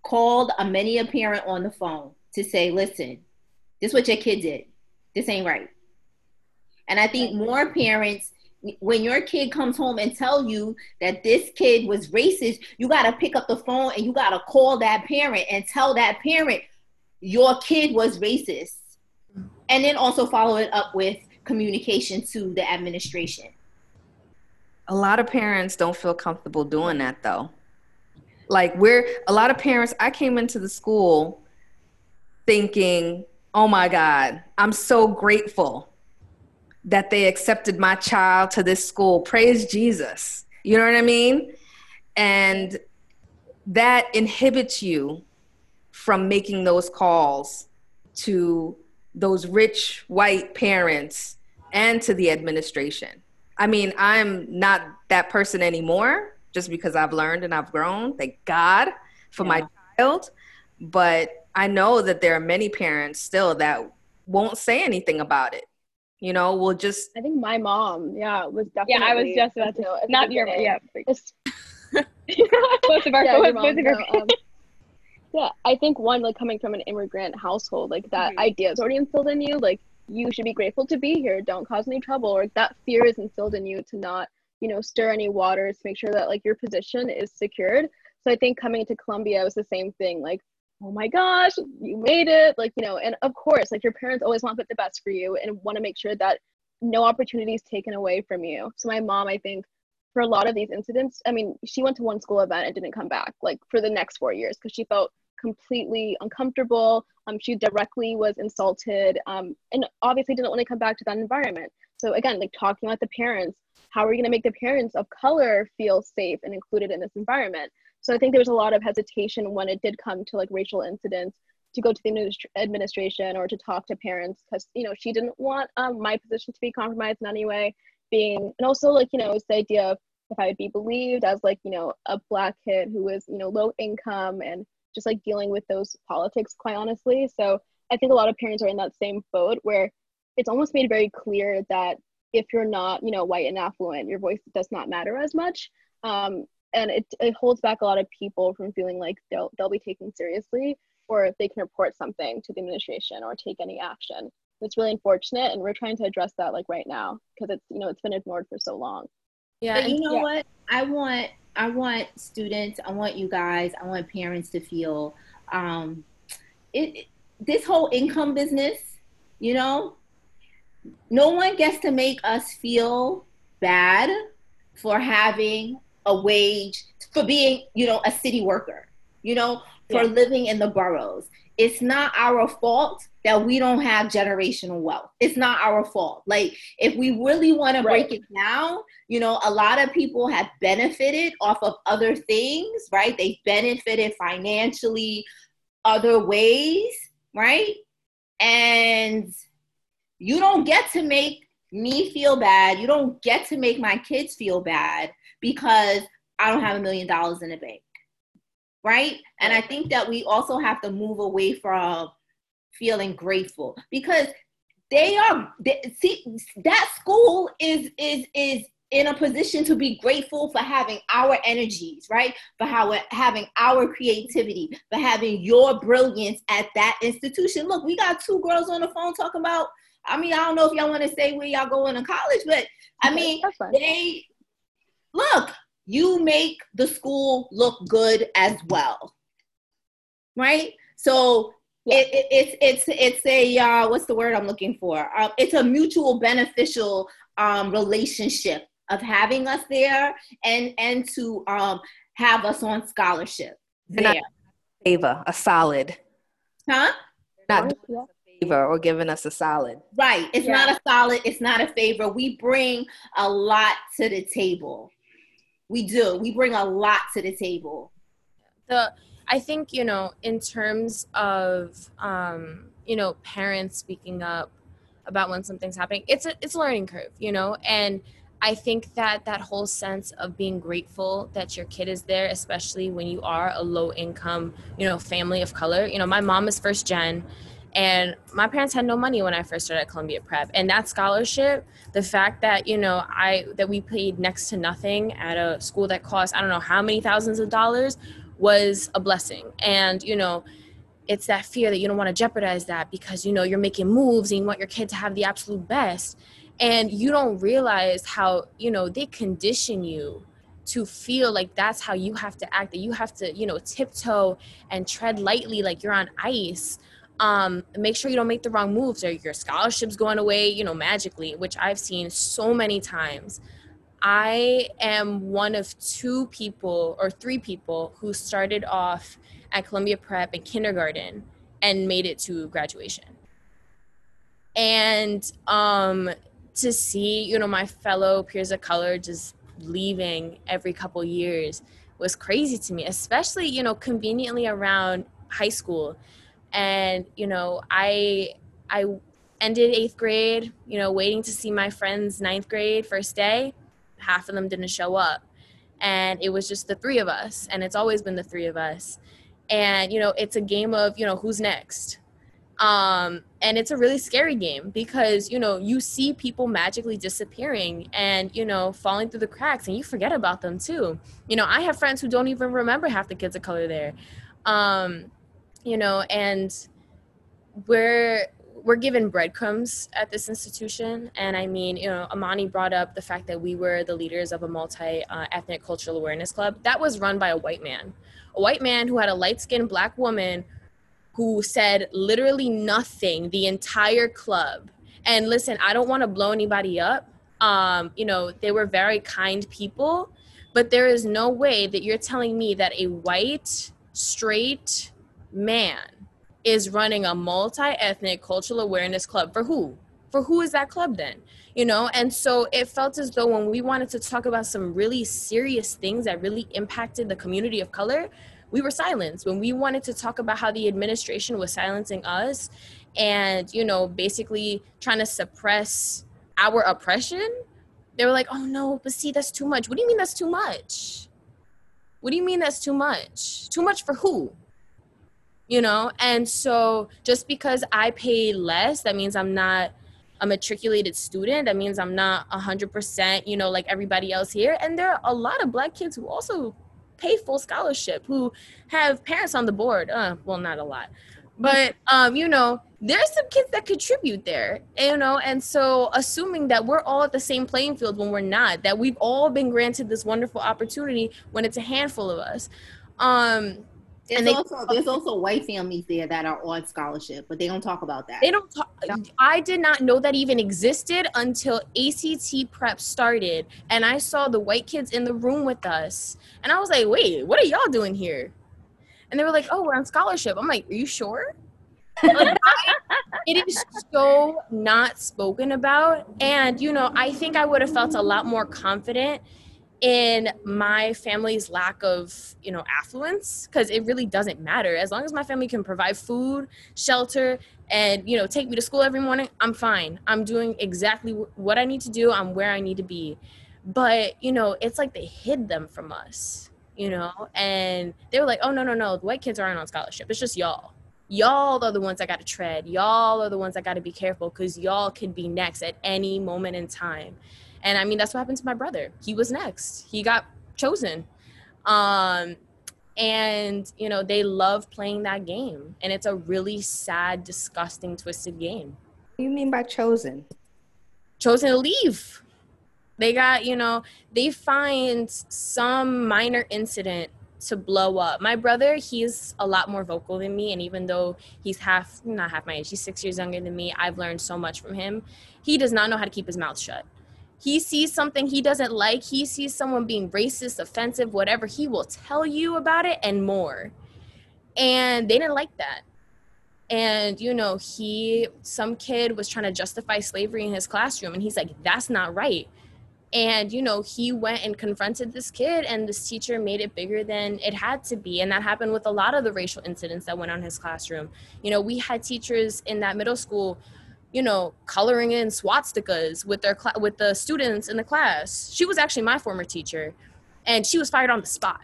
called a many a parent on the phone to say, listen, this is what your kid did. This ain't right. And I think more parents when your kid comes home and tell you that this kid was racist, you got to pick up the phone and you got to call that parent and tell that parent your kid was racist. And then also follow it up with communication to the administration. A lot of parents don't feel comfortable doing that though. Like we're a lot of parents I came into the school thinking, "Oh my god, I'm so grateful that they accepted my child to this school. Praise Jesus. You know what I mean? And that inhibits you from making those calls to those rich white parents and to the administration. I mean, I'm not that person anymore, just because I've learned and I've grown. Thank God for yeah. my child. But I know that there are many parents still that won't say anything about it. You know, we'll just. I think my mom, yeah, was definitely. Yeah, I was just about to. Not your, yeah. both <laughs> of our, yeah, both, both of our. Um, yeah, I think one like coming from an immigrant household, like that mm-hmm. idea is already instilled in you. Like you should be grateful to be here. Don't cause any trouble. Or that fear is instilled in you to not, you know, stir any waters. Make sure that like your position is secured. So I think coming to Columbia was the same thing. Like, oh my gosh, you made it. Like you know, and of course, like your parents always want the best for you and want to make sure that no opportunity is taken away from you. So my mom, I think, for a lot of these incidents, I mean, she went to one school event and didn't come back like for the next four years because she felt completely uncomfortable. Um, she directly was insulted um, and obviously didn't want to come back to that environment. So again, like talking about the parents, how are we going to make the parents of color feel safe and included in this environment? So I think there was a lot of hesitation when it did come to like racial incidents to go to the administration or to talk to parents because you know she didn't want um, my position to be compromised in any way. Being and also like you know it's the idea of if I would be believed as like you know a black kid who was you know low income and just like dealing with those politics quite honestly so i think a lot of parents are in that same boat where it's almost made very clear that if you're not you know white and affluent your voice does not matter as much um, and it, it holds back a lot of people from feeling like they'll, they'll be taken seriously or if they can report something to the administration or take any action. It's really unfortunate and we're trying to address that like right now because it's you know it's been ignored for so long. Yeah but you know yeah. what? I want I want students, I want you guys, I want parents to feel um, it, this whole income business, you know, no one gets to make us feel bad for having a wage, for being, you know, a city worker, you know, for yeah. living in the boroughs. It's not our fault that we don't have generational wealth. It's not our fault. Like, if we really want right. to break it down, you know, a lot of people have benefited off of other things, right? They benefited financially, other ways, right? And you don't get to make me feel bad. You don't get to make my kids feel bad because I don't have a million dollars in the bank. Right? And I think that we also have to move away from feeling grateful because they are they, see that school is is is in a position to be grateful for having our energies, right? For how having our creativity, for having your brilliance at that institution. Look, we got two girls on the phone talking about. I mean, I don't know if y'all want to say where y'all going to college, but I mean, they look. You make the school look good as well, right? So yeah. It, it, it's it's it's a uh, what's the word I'm looking for? Um, it's a mutual beneficial um, relationship of having us there and and to um, have us on scholarship there. favor, a solid. Huh? Not doing a favor or giving us a solid. Right. It's yeah. not a solid. It's not a favor. We bring a lot to the table. We do. We bring a lot to the table. The I think you know in terms of um, you know parents speaking up about when something's happening it's a it's a learning curve you know and I think that that whole sense of being grateful that your kid is there, especially when you are a low income, you know, family of color. You know, my mom is first gen and my parents had no money when I first started at Columbia Prep. And that scholarship, the fact that, you know, I that we paid next to nothing at a school that cost I don't know how many thousands of dollars was a blessing. And, you know, it's that fear that you don't want to jeopardize that because you know you're making moves and you want your kid to have the absolute best and you don't realize how you know they condition you to feel like that's how you have to act that you have to you know tiptoe and tread lightly like you're on ice um make sure you don't make the wrong moves. Or your scholarship's going away? You know magically which i've seen so many times. I am one of two people or three people who started off at columbia prep in kindergarten and made it to graduation. And um to see, you know, my fellow peers of color just leaving every couple years was crazy to me, especially, you know, conveniently around high school. And, you know, I I ended eighth grade, you know, waiting to see my friends ninth grade first day. Half of them didn't show up. and it was just the three of us and it's always been the three of us and you know it's a game of you know who's next um and it's a really scary game because you know you see people magically disappearing and you know falling through the cracks and you forget about them too you know i have friends who don't even remember half the kids of color there um you know and we're we're given breadcrumbs at this institution and i mean you know imani brought up the fact that we were the leaders of a multi-ethnic uh, cultural awareness club that was run by a white man a white man who had a light-skinned black woman who said literally nothing the entire club. And listen, I don't want to blow anybody up. Um, you know, they were very kind people, but there is no way that you're telling me that a white, straight man is running a multi-ethnic cultural awareness club for who? For who is that club then? You know, and so it felt as though when we wanted to talk about some really serious things that really impacted the community of color, we were silenced. When we wanted to talk about how the administration was silencing us and you know basically trying to suppress our oppression they were like oh no but see that's too much. What do you mean that's too much? What do you mean that's too much? Too much for who you know and so just because i pay less that means i'm not a matriculated student that means i'm not 100% you know like everybody else here and there are a lot of black kids who also pay full scholarship, who have parents on the board. Uh, well, not a lot, but um, you know, there's some kids that contribute there, you know, and so assuming that we're all at the same playing field when we're not, that we've all been granted this wonderful opportunity when it's a handful of us. Um, there's and they, also there's also white families there that are on scholarship, but they don't talk about that. They don't talk. I did not know that even existed until ACT prep started, and I saw the white kids in the room with us, and I was like, "Wait, what are y'all doing here?" And they were like, "Oh, we're on scholarship." I'm like, "Are you sure?" like, it is so not spoken about, and you know, I think I would have felt a lot more confident in my family's lack of you know affluence because it really doesn't matter. As long as my family can provide food shelter and you know take me to school every morning i'm fine. I'm doing exactly what i need to do. I'm where i need to be. But you know it's like they hid them from us you know? And they were like oh no no no. The white kids aren't on scholarship. It's just y'all. Y'all are the ones that got to tread. Y'all are the ones that got to be careful because y'all could be next at any moment in time and I mean, that's what happened to my brother. He was next. He got chosen. Um, and, you know, they love playing that game. And it's a really sad, disgusting, twisted game. What do you mean by chosen? Chosen to leave. They got, you know, they find some minor incident to blow up. My brother, he's a lot more vocal than me. And even though he's half, not half my age, he's six years younger than me, I've learned so much from him. He does not know how to keep his mouth shut he sees something he doesn't like, he sees someone being racist, offensive, whatever, he will tell you about it and more. And they didn't like that. And, you know, he, some kid was trying to justify slavery in his classroom, and he's like, that's not right. And, you know, he went and confronted this kid, and this teacher made it bigger than it had to be. And that happened with a lot of the racial incidents that went on in his classroom. You know, we had teachers in that middle school you know, coloring in swastikas with their cl- with the students in the class. She was actually my former teacher, and she was fired on the spot.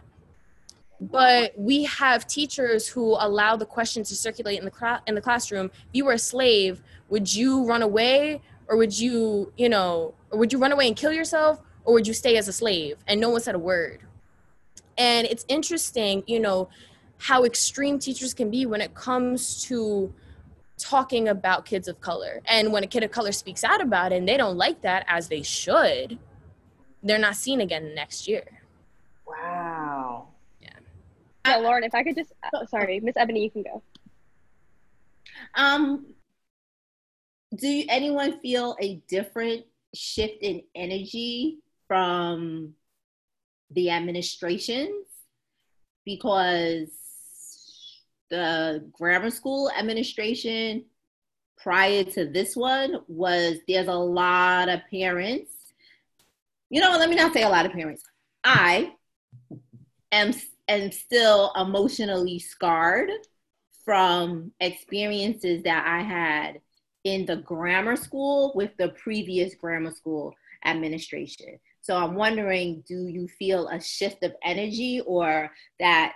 But we have teachers who allow the question to circulate in the cra- in the classroom. If you were a slave, would you run away, or would you, you know, or would you run away and kill yourself, or would you stay as a slave? And no one said a word. And it's interesting, you know, how extreme teachers can be when it comes to talking about kids of color. And when a kid of color speaks out about it and they don't like that, as they should, they're not seen again next year. Wow. Yeah. Yeah, Lauren, if I could just, oh, sorry, Miss Ebony, you can go. Um, do anyone feel a different shift in energy from the administrations? Because the grammar school administration prior to this one was there's a lot of parents. You know, let me not say a lot of parents. I am am still emotionally scarred from experiences that I had in the grammar school with the previous grammar school administration. So I'm wondering, do you feel a shift of energy or that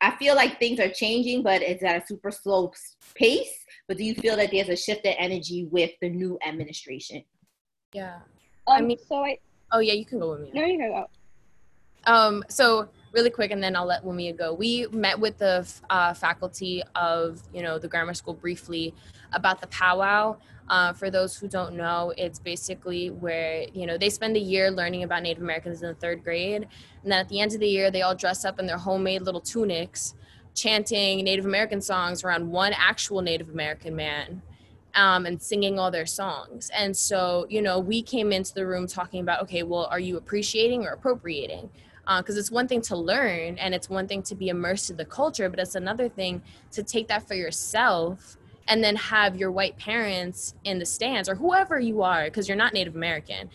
I feel like things are changing, but it's at a super slow pace. But do you feel that there's a shift in energy with the new administration? Yeah. Um, I mean, so I. Oh yeah, you can go with me. No, you can go. Um, so really quick, and then I'll let Wumia go. We met with the uh, faculty of you know the grammar school briefly about the powwow. Uh, for those who don't know, it's basically where you know they spend a year learning about Native Americans in the third grade, and then at the end of the year, they all dress up in their homemade little tunics, chanting Native American songs around one actual Native American man. Um, and singing all their songs. And so, you know, we came into the room talking about, okay, well, are you appreciating or appropriating? because uh, it's one thing to learn and it's one thing to be immersed in the culture but it's another thing to take that for yourself and then have your white parents in the stands or whoever you are because you're not native american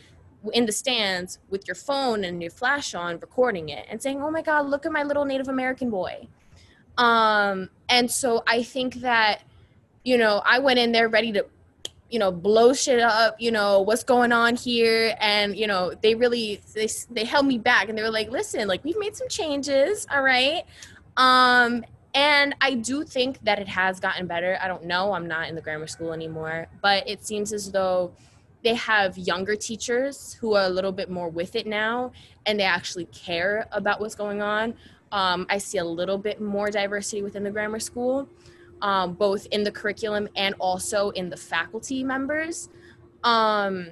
in the stands with your phone and your flash on recording it and saying oh my god look at my little native american boy. Um and so i think that you know i went in there ready to you know blow shit up you know what's going on here? And you know they really they, they held me back and they were like listen like we've made some changes all right? Um and i do think that it has gotten better. I don't know. I'm not in the grammar school anymore. But it seems as though they have younger teachers who are a little bit more with it now and they actually care about what's going on. Um, i see a little bit more diversity within the grammar school um, both in the curriculum and also in the faculty members. Um,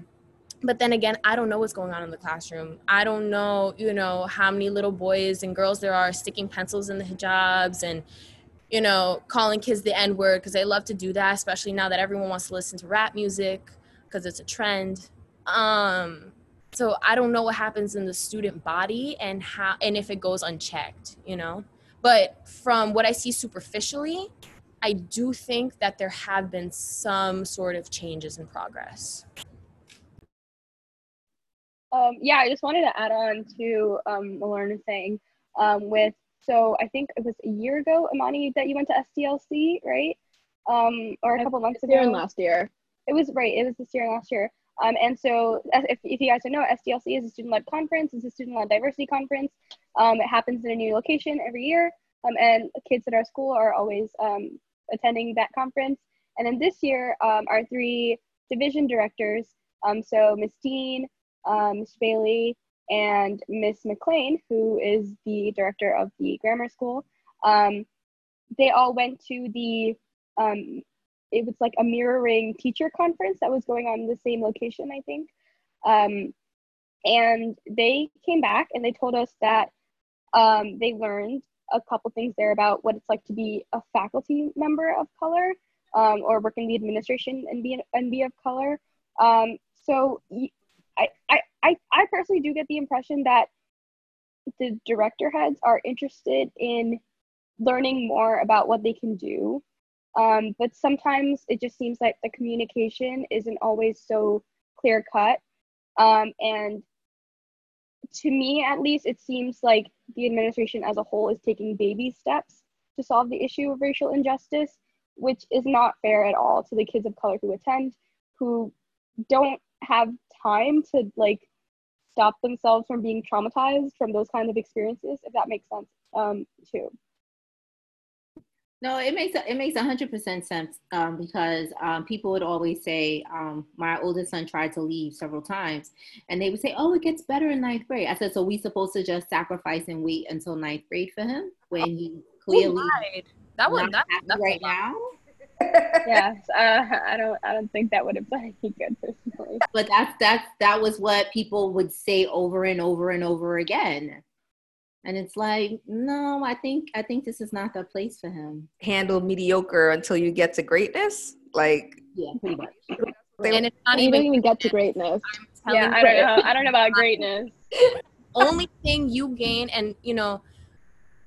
but then again, I don't know what's going on in the classroom. I don't know, you know, how many little boys and girls there are sticking pencils in the hijabs and, you know, calling kids the N word because they love to do that, especially now that everyone wants to listen to rap music because it's a trend. Um, so I don't know what happens in the student body and how and if it goes unchecked, you know. But from what I see superficially, I do think that there have been some sort of changes in progress. Um, yeah, I just wanted to add on to um, Lauren saying um, with, so I think it was a year ago, Imani, that you went to SDLC, right? Um, or a couple months ago. Year and last year. It was right. It was this year and last year. Um, and so, if, if you guys don't know, SDLC is a student-led conference. It's a student-led diversity conference. Um, it happens in a new location every year, um, and kids at our school are always um, attending that conference. And then this year, um, our three division directors, um, so Miss Dean, um, Miss Bailey, and Miss McLean, who is the director of the grammar school, um, they all went to the, um, it was like a mirroring teacher conference that was going on in the same location, I think. Um, and they came back and they told us that um, they learned a couple things there about what it's like to be a faculty member of color um, or work in the administration and be, and be of color. Um, so I, I, I, I personally do get the impression that the director heads are interested in learning more about what they can do. Um, but sometimes it just seems like the communication isn't always so clear cut. Um, and to me at least it seems like the administration as a whole is taking baby steps to solve the issue of racial injustice which is not fair at all to the kids of color who attend who don't have time to like stop themselves from being traumatized from those kinds of experiences if that makes sense um, too no, it makes it makes hundred percent sense um, because um, people would always say um, my oldest son tried to leave several times, and they would say, "Oh, it gets better in ninth grade." I said, "So we supposed to just sacrifice and wait until ninth grade for him when he clearly that was not that, right now." Yes, uh, I don't. I don't think that would have done any good personally. But that's that's that was what people would say over and over and over again. And it's like no i think i think this is not the place for him. Handle mediocre until you get to greatness? Like yeah pretty much. And it's not even, even get to greatness. Yeah i don't know. I don't know about greatness. Only thing you gain and you know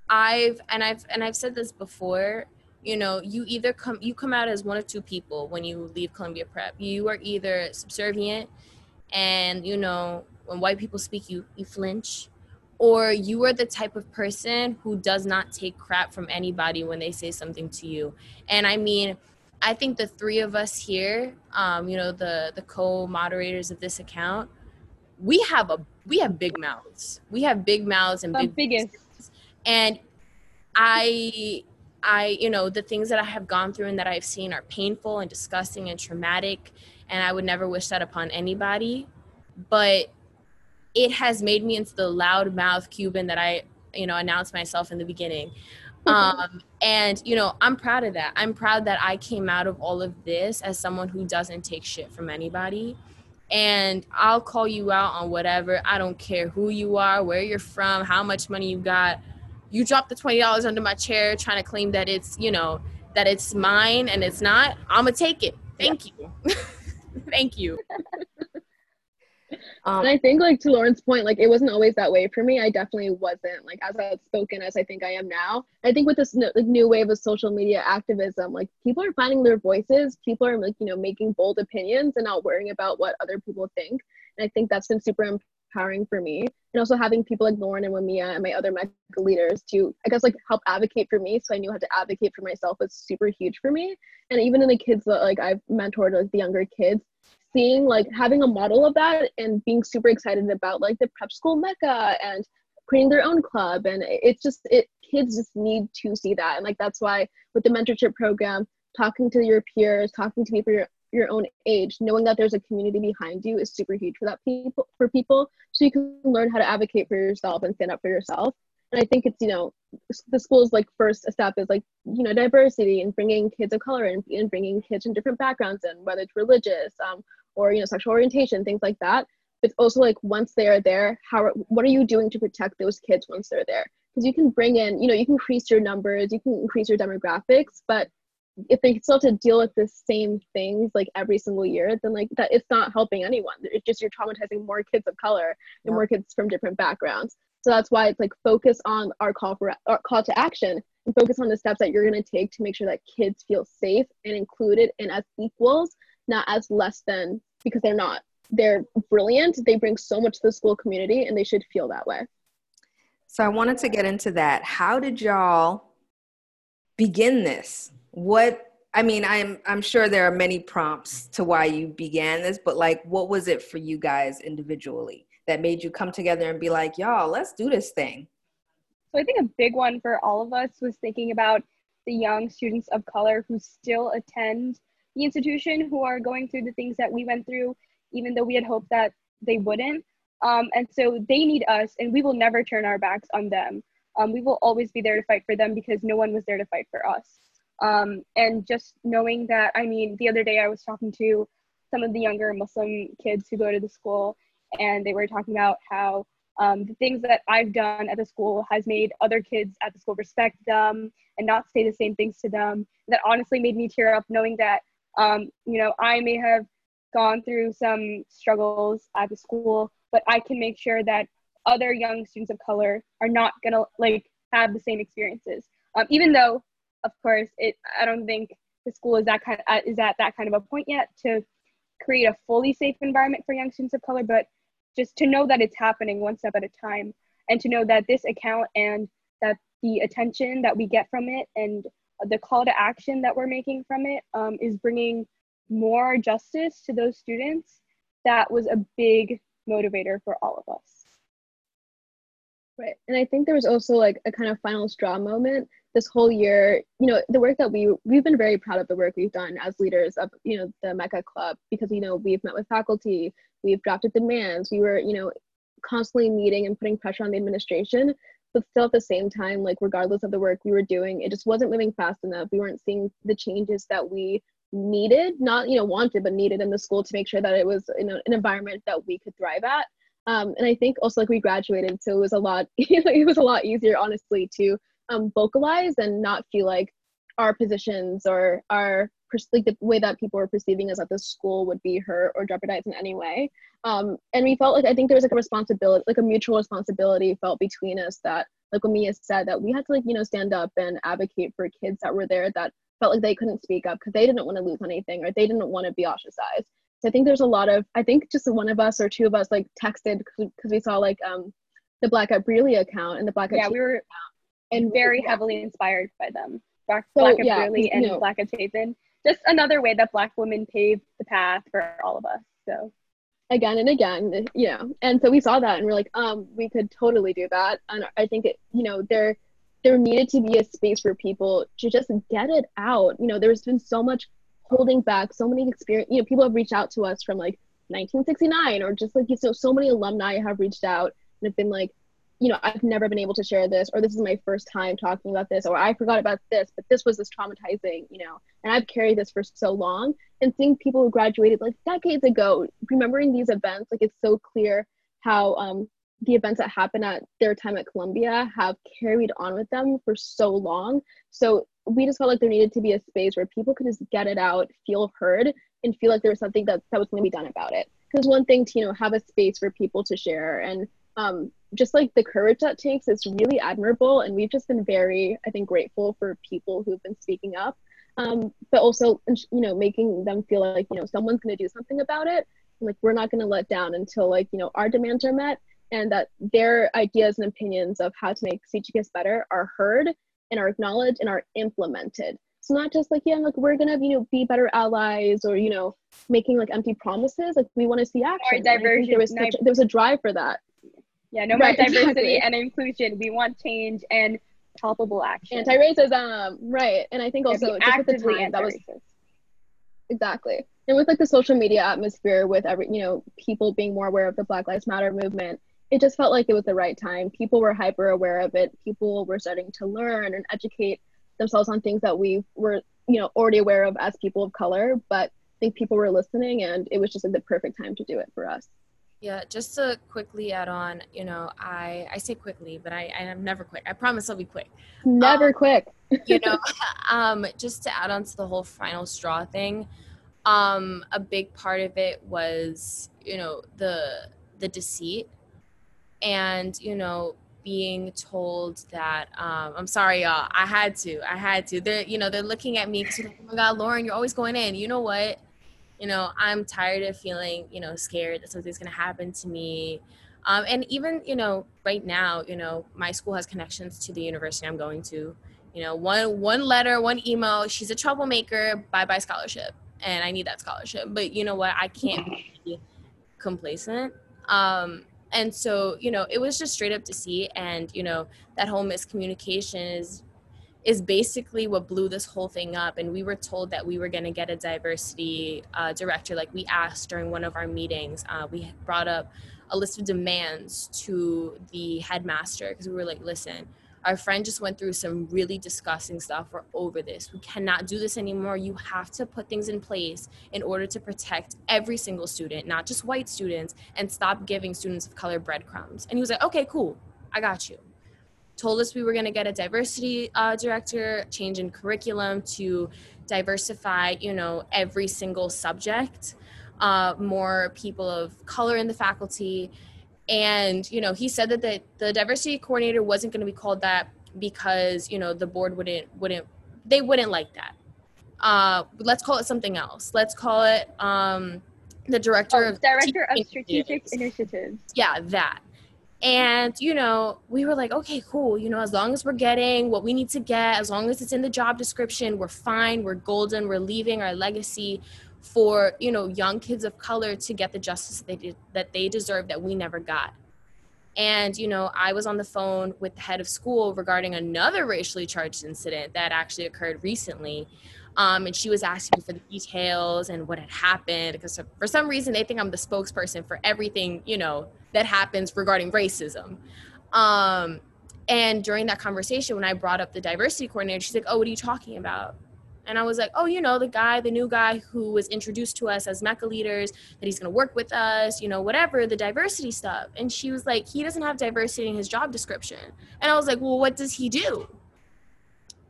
i've and i've and i've said this before you know you either come you come out as one of two people when you leave columbia prep you are either subservient and you know when white people speak you you flinch or you are the type of person who does not take crap from anybody when they say something to you. And I mean, I think the three of us here, um, you know, the the co-moderators of this account, we have a we have big mouths. We have big mouths and the big biggest. And I I, you know, the things that I have gone through and that I've seen are painful and disgusting and traumatic, and I would never wish that upon anybody. But it has made me into the loudmouth Cuban that I, you know, announced myself in the beginning. <laughs> Um, and you know, I'm proud of that. I'm proud that I came out of all of this as someone who doesn't take shit from anybody. And I'll call you out on whatever. I don't care who you are, where you're from, how much money you got you drop the $20 under my chair trying to claim that it's, you know, that it's mine and it's not, I'm going to take it. Thank yeah. you. <laughs> Thank you. <laughs> Um, and I think, like to Lauren's point, like it wasn't always that way for me. I definitely wasn't like as outspoken as I think I am now. I think with this new, like, new wave of social media activism, like people are finding their voices. People are like you know making bold opinions and not worrying about what other people think. And I think that's been super empowering for me and also having people like Lauren and Wamia and my other MECA leaders to I guess like help advocate for me so I knew how to advocate for myself was super huge for me. And even in the kids that like I've mentored like the younger kids seeing like having a model of that and being super excited about like the prep school MECA and creating their own club and it's just it kids just need to see that. And like that's why with the mentorship program talking to your peers talking to people your your own age, knowing that there's a community behind you is super huge for that people for people. So you can learn how to advocate for yourself and stand up for yourself. And I think it's you know the school's like first step is like you know diversity and bringing kids of color and, and bringing kids from different backgrounds and whether it's religious um, or you know sexual orientation things like that. It's also like once they are there, how what are you doing to protect those kids once they're there? Because you can bring in you know you can increase your numbers, you can increase your demographics, but if they still have to deal with the same things like every single year, then like that it's not helping anyone. It's just you're traumatizing more kids of color and yeah. more kids from different backgrounds. So that's why it's like focus on our call for our call to action and focus on the steps that you're going to take to make sure that kids feel safe and included and as equals, not as less than because they're not. They're brilliant. They bring so much to the school community and they should feel that way. So I wanted to get into that. How did y'all begin this? What I mean, I'm I'm sure there are many prompts to why you began this, but like what was it for you guys individually that made you come together and be like, y'all, let's do this thing? So I think a big one for all of us was thinking about the young students of color who still attend the institution who are going through the things that we went through, even though we had hoped that they wouldn't. Um, and so they need us, and we will never turn our backs on them. Um, we will always be there to fight for them because no one was there to fight for us. Um, and just knowing that, I mean, the other day I was talking to some of the younger Muslim kids who go to the school, and they were talking about how um, the things that I've done at the school has made other kids at the school respect them and not say the same things to them. That honestly made me tear up knowing that, um, you know, I may have gone through some struggles at the school, but I can make sure that other young students of color are not gonna like have the same experiences. Um, even though of course, it I don't think the school is that kind of, uh, is at that kind of a point yet to create a fully safe environment for young students of color, but just to know that it's happening one step at a time, and to know that this account and that the attention that we get from it and the call to action that we're making from it um, is bringing more justice to those students. That was a big motivator for all of us. Right. And I think there was also like a kind of final straw moment this whole year, you know, the work that we we've been very proud of the work we've done as leaders of, you know, the MECA Club because you know we've met with faculty, we've drafted demands, we were, you know, constantly meeting and putting pressure on the administration, but still at the same time, like regardless of the work we were doing, it just wasn't moving fast enough. We weren't seeing the changes that we needed, not you know wanted, but needed in the school to make sure that it was you know an environment that we could thrive at. Um, and I think also like we graduated, so it was a lot. <laughs> You know, it was a lot easier, honestly, to um, vocalize and not feel like our positions or our like the way that people were perceiving us at the school would be hurt or jeopardized in any way. Um, and we felt like I think there was like a responsibility, like a mutual responsibility felt between us that, like when Mia said, that we had to like you know stand up and advocate for kids that were there that felt like they couldn't speak up because they didn't want to lose anything or they didn't want to be ostracized. So I think there's a lot of I think just one of us or two of us like texted because we saw like um the Black at Brearley account and the Black at yeah we were and very heavily inspired by them. Black, so, Black yeah, and know. Black Chapin. Just another way that Black women paved the path for all of us. So, again and again, you know. And so we saw that and we're like, um, we could totally do that. And I think it, you know, there there needed to be a space for people to just get it out. You know, there's been so much holding back, so many experience, you know, people have reached out to us from like 1969 or just like you know, so many alumni have reached out and have been like, you know, I've never been able to share this, or this is my first time talking about this, or I forgot about this, but this was this traumatizing, you know, and I've carried this for so long. And seeing people who graduated like decades ago, remembering these events, like it's so clear how um, the events that happened at their time at Columbia have carried on with them for so long. So we just felt like there needed to be a space where people could just get it out, feel heard, and feel like there was something that, that was going to be done about it. Because one thing to you know have a space for people to share and um, just like the courage that takes is really admirable and we've just been very i think grateful for people who've been speaking up um, but also you know making them feel like you know someone's going to do something about it. Like we're not going to let down until like you know our demands are met and that their ideas and opinions of how to make CHKS better are heard and are acknowledged and are implemented. So not just like yeah like we're gonna you know be better allies or you know making like empty promises. Like we want to see action diversion, there was such, there was a drive for that yeah, no right, more diversity exactly. and inclusion. We want change and palpable action. Anti-racism, um, right? And I think also just at the time that was exactly, and with like the social media atmosphere, with every you know people being more aware of the Black Lives Matter movement, it just felt like it was the right time. People were hyper aware of it. People were starting to learn and educate themselves on things that we were you know already aware of as people of color, but I think people were listening, and it was just like the perfect time to do it for us. Yeah, just to quickly add on, you know, I I say quickly, but I I am never quick. I promise I'll be quick. Never um, quick. <laughs> you know, <laughs> <laughs> um, just to add on to the whole final straw thing, um, a big part of it was, you know, the the deceit, and you know, being told that um, I'm sorry, y'all. I had to. I had to. They're you know they're looking at me like, oh my god, Lauren, you're always going in. You know what? You know i'm tired of feeling you know scared that something's going to happen to me. Um, and even you know right now you know my school has connections to the university i'm going to. You know one one letter one email she's a troublemaker bye bye scholarship. And i need that scholarship. But you know what? I can't <laughs> be complacent. Um, and so you know it was just straight up deceit. And you know that whole miscommunication is is basically what blew this whole thing up. And we were told that we were going to get a diversity uh, director. Like we asked during one of our meetings, uh, we brought up a list of demands to the headmaster because we were like, listen, our friend just went through some really disgusting stuff. We're over this. We cannot do this anymore. You have to put things in place in order to protect every single student, not just white students, and stop giving students of color breadcrumbs. And he was like, okay, cool. I got you told us we were going to get a diversity uh, director, change in curriculum to diversify, you know, every single subject, uh, more people of color in the faculty. And, you know, he said that the, the diversity coordinator wasn't going to be called that because, you know, the board wouldn't, wouldn't, they wouldn't like that. Uh, let's call it something else. Let's call it um, the director oh, of director of strategic initiatives. Yeah, that. And, you know, we were like, okay, cool. You know, as long as we're getting what we need to get, as long as it's in the job description, we're fine. We're golden. We're leaving our legacy for, you know, young kids of color to get the justice that they, did, that they deserve that we never got. And, you know, I was on the phone with the head of school regarding another racially charged incident that actually occurred recently. Um, and she was asking me for the details and what had happened because for some reason they think I'm the spokesperson for everything, you know, that happens regarding racism. Um, and during that conversation, when I brought up the diversity coordinator, she's like, "Oh, what are you talking about?" And I was like, "Oh, you know, the guy, the new guy who was introduced to us as MECA leaders, that he's going to work with us, you know, whatever, the diversity stuff." And she was like, "He doesn't have diversity in his job description." And I was like, "Well, what does he do?"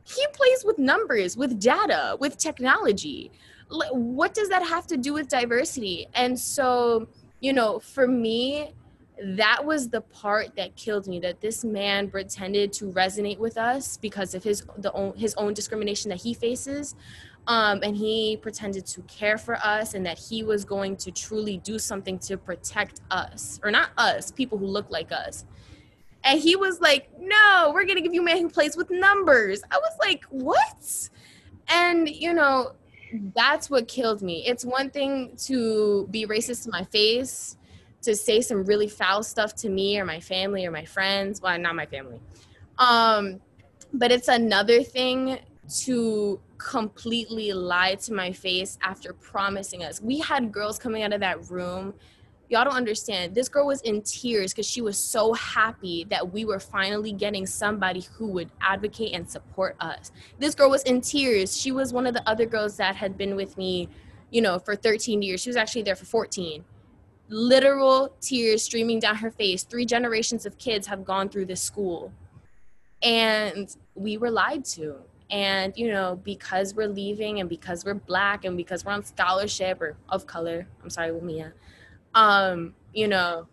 He plays with numbers, with data, with technology. What does that have to do with diversity? And so, you know, for me, that was the part that killed me that this man pretended to resonate with us because of his the own, his own discrimination that he faces um, and he pretended to care for us and that he was going to truly do something to protect us or not us people who look like us and he was like no we're gonna give you a man who plays with numbers i was like what and you know that's what killed me. It's one thing to be racist to my face, to say some really foul stuff to me or my family or my friends. Well, not my family. Um, but it's another thing to completely lie to my face after promising us. We had girls coming out of that room y'all don't understand. This girl was in tears because she was so happy that we were finally getting somebody who would advocate and support us. This girl was in tears. She was one of the other girls that had been with me, you know, for 13 years. She was actually there for 14. Literal tears streaming down her face. Three generations of kids have gone through this school. And we were lied to. And, you know, because we're leaving and because we're black and because we're on scholarship or of color, I'm sorry, Mia um, you know,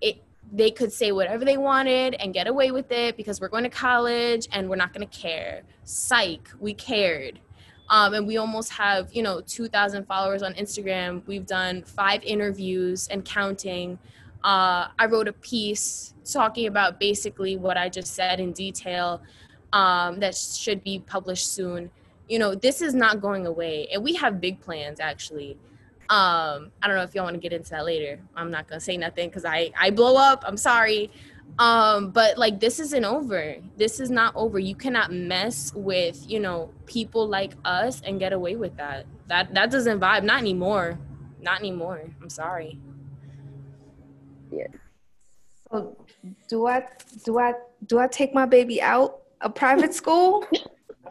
it they could say whatever they wanted and get away with it because we're going to college and we're not going to care. Psych, we cared. Um, and we almost have, you know, 2,000 followers on Instagram. We've done five interviews and counting. Uh, I wrote a piece talking about basically what I just said in detail um, that should be published soon. You know, this is not going away. And we have big plans, actually. Um, I don't know if y'all want to get into that later. I'm not gonna say nothing because I I blow up. I'm sorry. Um, but like this isn't over. This is not over. You cannot mess with you know people like us and get away with that. That that doesn't vibe. Not anymore. Not anymore. I'm sorry. Yeah. So do I do I do I take my baby out a private school?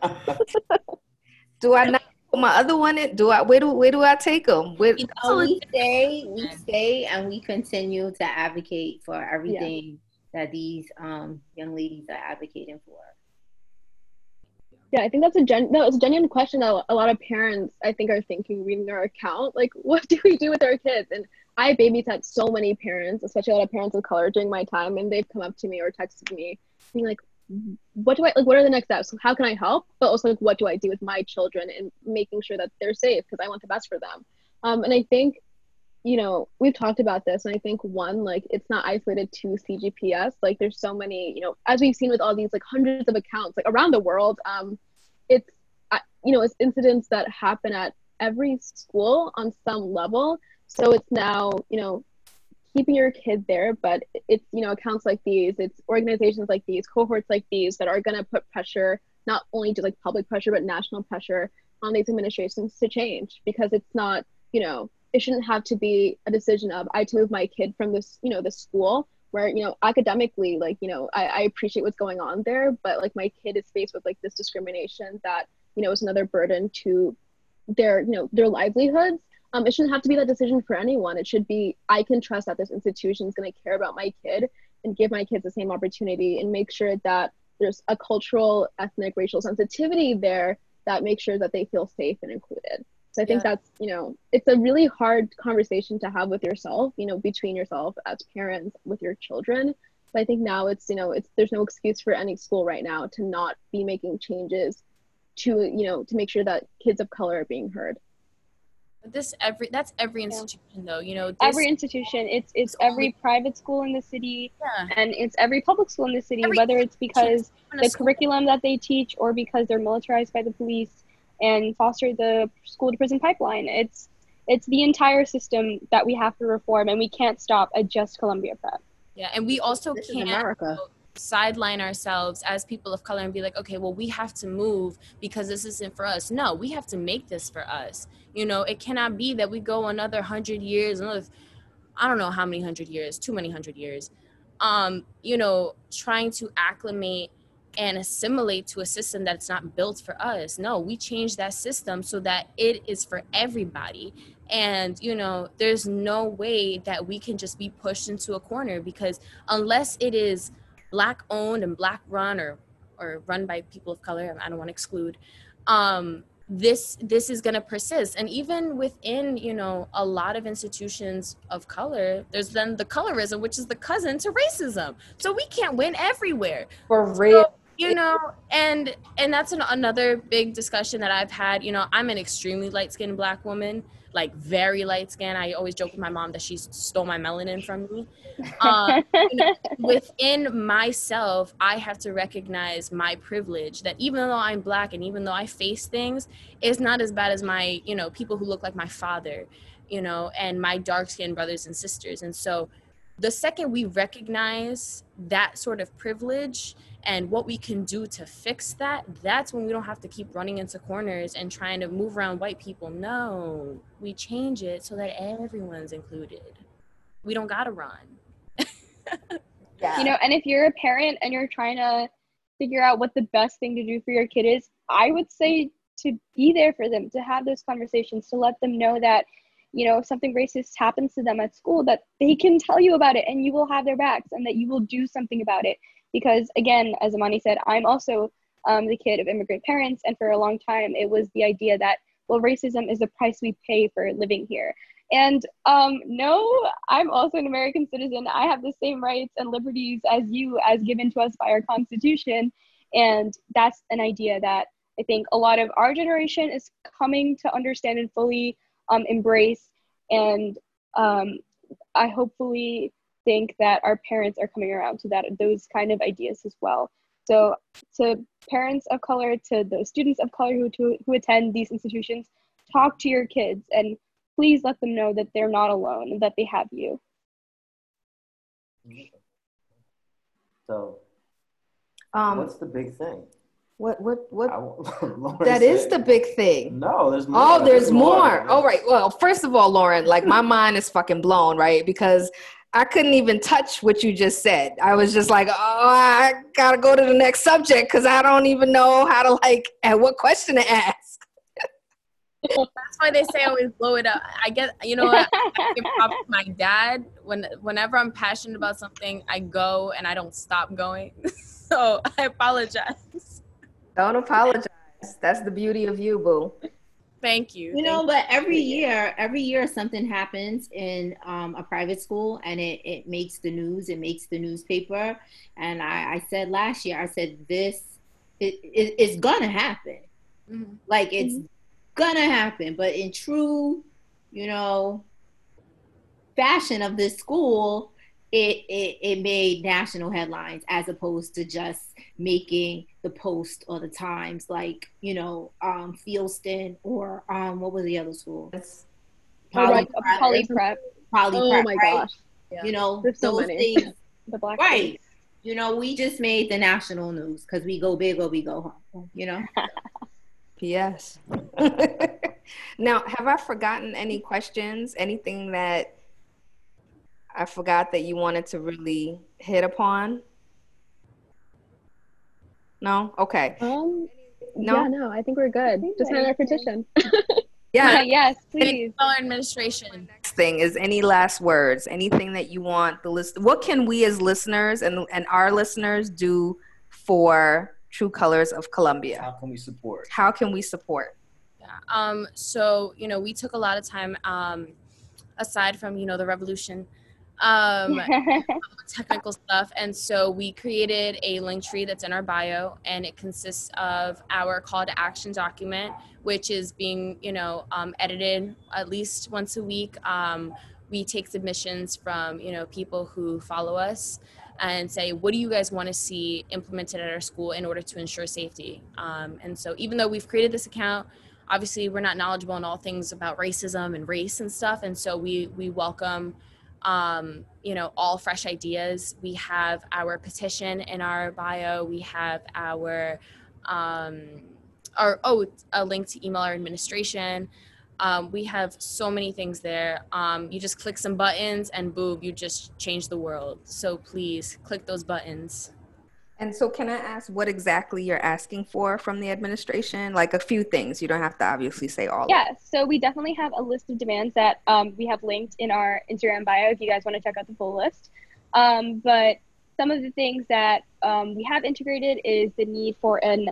<laughs> do I not my other one do I where do where do I take them? Where, you know, we stay, we stay, and we continue to advocate for everything yeah. that these um, young ladies are advocating for. Yeah, I think that's a gen no, it's a genuine question that a lot of parents I think are thinking reading our account. Like, <laughs> what do we do with our kids? And I babysat so many parents, especially a lot of parents of color during my time, and they've come up to me or texted me being like, what do I like? What are the next steps? How can I help? But also, like, what do I do with my children and making sure that they're safe because I want the best for them. Um, and I think, you know, we've talked about this, and I think one, like, it's not isolated to CGPS. Like, there's so many, you know, as we've seen with all these like hundreds of accounts like around the world. Um, it's, you know, it's incidents that happen at every school on some level. So it's now, you know, keeping your kid there, but it's you know accounts like these, it's organizations like these, cohorts like these that are going to put pressure, not only just like public pressure, but national pressure on these administrations to change because it's not you know it shouldn't have to be a decision of I to move my kid from this you know this school where you know academically like you know I, I appreciate what's going on there, but like my kid is faced with like this discrimination that you know is another burden to their you know their livelihoods um, it shouldn't have to be that decision for anyone. It should be I can trust that this institution is going to care about my kid and give my kids the same opportunity and make sure that there's a cultural, ethnic, racial sensitivity there that makes sure that they feel safe and included. So I think yeah. that's, you know, it's a really hard conversation to have with yourself, you know, between yourself as parents with your children. But I think now it's, you know, it's there's no excuse for any school right now to not be making changes to, you know, to make sure that kids of color are being heard this every that's every institution yeah. though you know this, every institution it's it's every only, private school in the city yeah. and it's every public school in the city every whether it's because the curriculum that they teach or because they're militarized by the police and foster the school to prison pipeline. It's it's the entire system that we have to reform and we can't stop at just columbia prep. Yeah and we also this can't America sideline ourselves as people of color and be like, okay, well, we have to move because this isn't for us. No, we have to make this for us. You know, it cannot be that we go another hundred years, another, I don't know how many hundred years, too many hundred years, um, you know, trying to acclimate and assimilate to a system that's not built for us. No, we change that system so that it is for everybody. And, you know, there's no way that we can just be pushed into a corner because unless it is black owned and black run or or run by people of color i don't want to exclude um, this this is going to persist. And even within you know a lot of institutions of color there's then the colorism which is the cousin to racism. So we can't win everywhere. For real. you know, and and that's an, another big discussion that I've had. You know, I'm an extremely light skinned black woman, like very light skin. I always joke with my mom that she stole my melanin from me. Uh, you know, within myself, I have to recognize my privilege that even though I'm black and even though I face things, it's not as bad as my, you know, people who look like my father, you know, and my dark skinned brothers and sisters. And so the second we recognize that sort of privilege and what we can do to fix that, that's when we don't have to keep running into corners and trying to move around white people. No, we change it so that everyone's included. We don't gotta run. <laughs> yeah. You know, and if you're a parent and you're trying to figure out what the best thing to do for your kid is, I would say to be there for them, to have those conversations, to let them know that you know, if something racist happens to them at school, that they can tell you about it and you will have their backs and that you will do something about it. Because again, as Imani said, I'm also um, the kid of immigrant parents. And for a long time, it was the idea that, well, racism is the price we pay for living here. And um, no, I'm also an American citizen. I have the same rights and liberties as you, as given to us by our Constitution. And that's an idea that I think a lot of our generation is coming to understand and fully um, embrace. And um, I hopefully think that our parents are coming around to that those kind of ideas as well. So to parents of color, to the students of color who to, who attend these institutions, talk to your kids and please let them know that they're not alone and that they have you. So, um, what's the big thing? What what what? <laughs> that is the big thing. No, there's more. Oh, there's, there's more. more. All right. Well, first of all, Lauren, like my <laughs> mind is fucking blown, right? Because I couldn't even touch what you just said. I was just like, oh, I gotta go to the next subject because I don't even know how to like <laughs> and what question to ask. That's why they say always blow it up. I get, you know, I, I give props to my dad. When whenever I'm passionate about something, I go and I don't stop going. <laughs> so I apologize. Don't apologize. That's the beauty of you, boo. Thank you. You Thank know, you. but every year, every year something happens in um, a private school and it, it makes the news, it makes the newspaper. And I, I said last year, I said this, it, it it's gonna happen. Mm-hmm. Like it's mm-hmm. gonna happen. But in true, you know, fashion of this school, it, it, it made national headlines as opposed to just making the post or the times like you know um Fieldston or um what was the other school? Poly, oh, poly prep. Poly oh prep, my right? gosh. Yeah. you know There's those so things. <laughs> The black right. things. you know we just made the national news because we go big or we go home you know? <laughs> Yes <laughs> now have i forgotten any questions? Anything that I forgot that you wanted to really hit upon? No? Okay. Um, no? Yeah, no, I think we're good. Just sign our petition. <laughs> yeah. <laughs> yes, please. Our administration. Next thing is any last words, anything that you want the list. What can we as listeners and, and our listeners do for True Colors of Columbia? How can we support? How can we support? Yeah. Um, so, you know, we took a lot of time um, aside from, you know, the revolution um, <laughs> <laughs> technical stuff. And so we created a link tree that's in our bio, and it consists of our call to action document, which is being, you know, um, edited at least once a week. Um, we take submissions from, you know, people who follow us and say, what do you guys want to see implemented at our school in order to ensure safety? Um, and so even though we've created this account, obviously we're not knowledgeable in all things about racism and race and stuff. And so we, we welcome um, you know, all fresh ideas. We have our petition in our bio. We have our, um, our oh, a link to email our administration. Um, we have so many things there. Um, you just click some buttons and boom, you just change the world. So please click those buttons. And so, can I ask what exactly you're asking for from the administration? Like a few things. You don't have to obviously say all. Yeah. So we definitely have a list of demands that um, we have linked in our Instagram bio. If you guys want to check out the full list. Um, but some of the things that um, we have integrated is the need for an.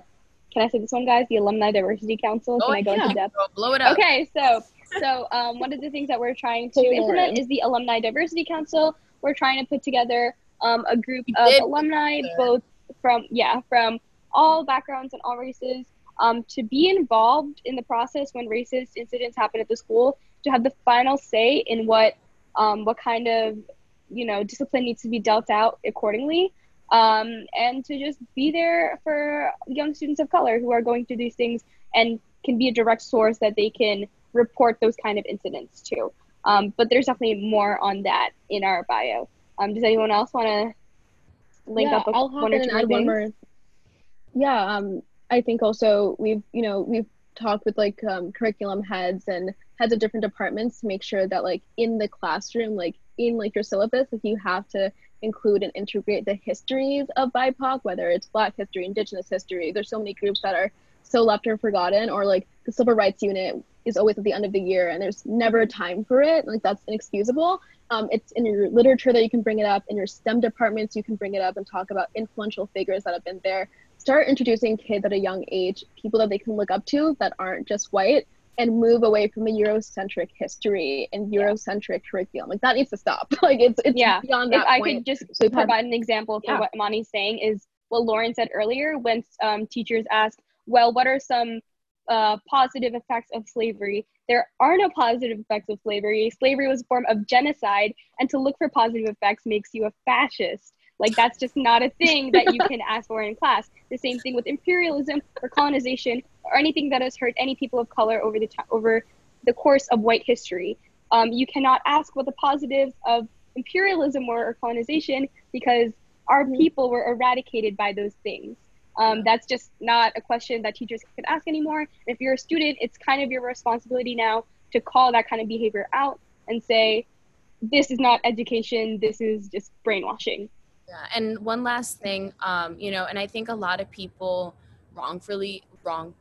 Can I say this one, guys? The Alumni Diversity Council. Can oh, I go yeah. into depth? Blow it up. Okay. So, so um, one of the things that we're trying to implement is the Alumni Diversity Council. We're trying to put together um, a group of alumni, both from yeah from all backgrounds and all races um, to be involved in the process when racist incidents happen at the school, to have the final say in what um, what kind of you know discipline needs to be dealt out accordingly, um, and to just be there for young students of color who are going through these things and can be a direct source that they can report those kind of incidents to. Um, but there's definitely more on that in our bio. Um, does anyone else want to link yeah, up a, I'll hop one in or and two add more one more. Yeah, um, I think also we've you know we've talked with like um, curriculum heads and heads of different departments to make sure that like in the classroom, like in like your syllabus, like you have to include and integrate the histories of BIPOC, whether it's Black history, Indigenous history. There's so many groups that are so left or forgotten, or like the Civil Rights Unit is always at the end of the year and there's never time for it. Like that's inexcusable. Um, it's in your literature that you can bring it up, in your STEM departments, you can bring it up and talk about influential figures that have been there. Start introducing kids at a young age, people that they can look up to that aren't just white, and move away from the Eurocentric history and Eurocentric curriculum. Like that needs to stop. <laughs> Like it's it's Yeah. beyond if that I point. could just So had- provide an example for Yeah. what Mani's saying is what Lauren said earlier when um, teachers ask, well, what are some uh, positive effects of slavery? There are no positive effects of slavery. Slavery was a form of genocide, and to look for positive effects makes you a fascist. Like that's just not a thing that you can <laughs> ask for in class. The same thing with imperialism or colonization or anything that has hurt any people of color over the time over the course of white history. Um, you cannot ask what the positives of imperialism were or colonization because our people were eradicated by those things. Um, that's just not a question that teachers can ask anymore. If you're a student, it's kind of your responsibility now to call that kind of behavior out and say, this is not education, this is just brainwashing. Yeah, and one last thing, um, you know, and I think a lot of people wrongfully wrong,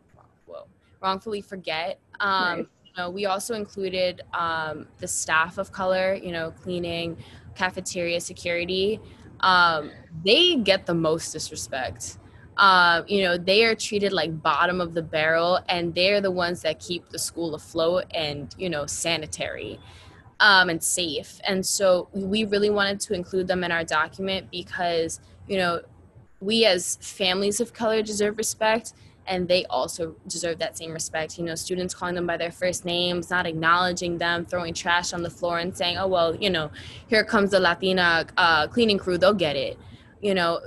whoa, wrongfully forget. Um, Nice. You know, we also included um, the staff of color, you know, cleaning, cafeteria, security. Um, they get the most disrespect. Um, you know, they are treated like bottom of the barrel, and they're the ones that keep the school afloat and you know sanitary um, and safe. And so we really wanted to include them in our document because, you know, we as families of color deserve respect and they also deserve that same respect. You know, students calling them by their first names, not acknowledging them, throwing trash on the floor and saying, oh, well, you know, here comes the Latina uh, cleaning crew, they'll get it. You know,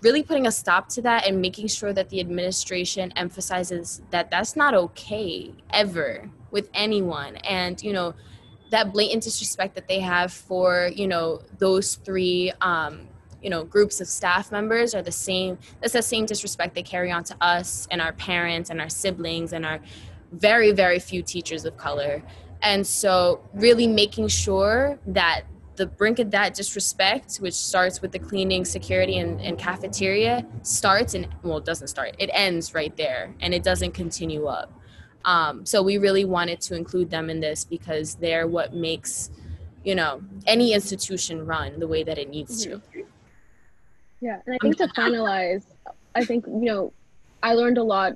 really putting a stop to that and making sure that the administration emphasizes that that's not okay ever with anyone. And, you know, that blatant disrespect that they have for you know those three um, you know groups of staff members are the same that's the same disrespect they carry on to us and our parents and our siblings and our very very few teachers of color and so really making sure that the brink of that disrespect which starts with the cleaning security and, and cafeteria starts and well it doesn't start it ends right there and it doesn't continue up um, so we really wanted to include them in this because they're what makes, you know, any institution run the way that it needs to. Yeah, and I think to <laughs> finalize, I think you know, I learned a lot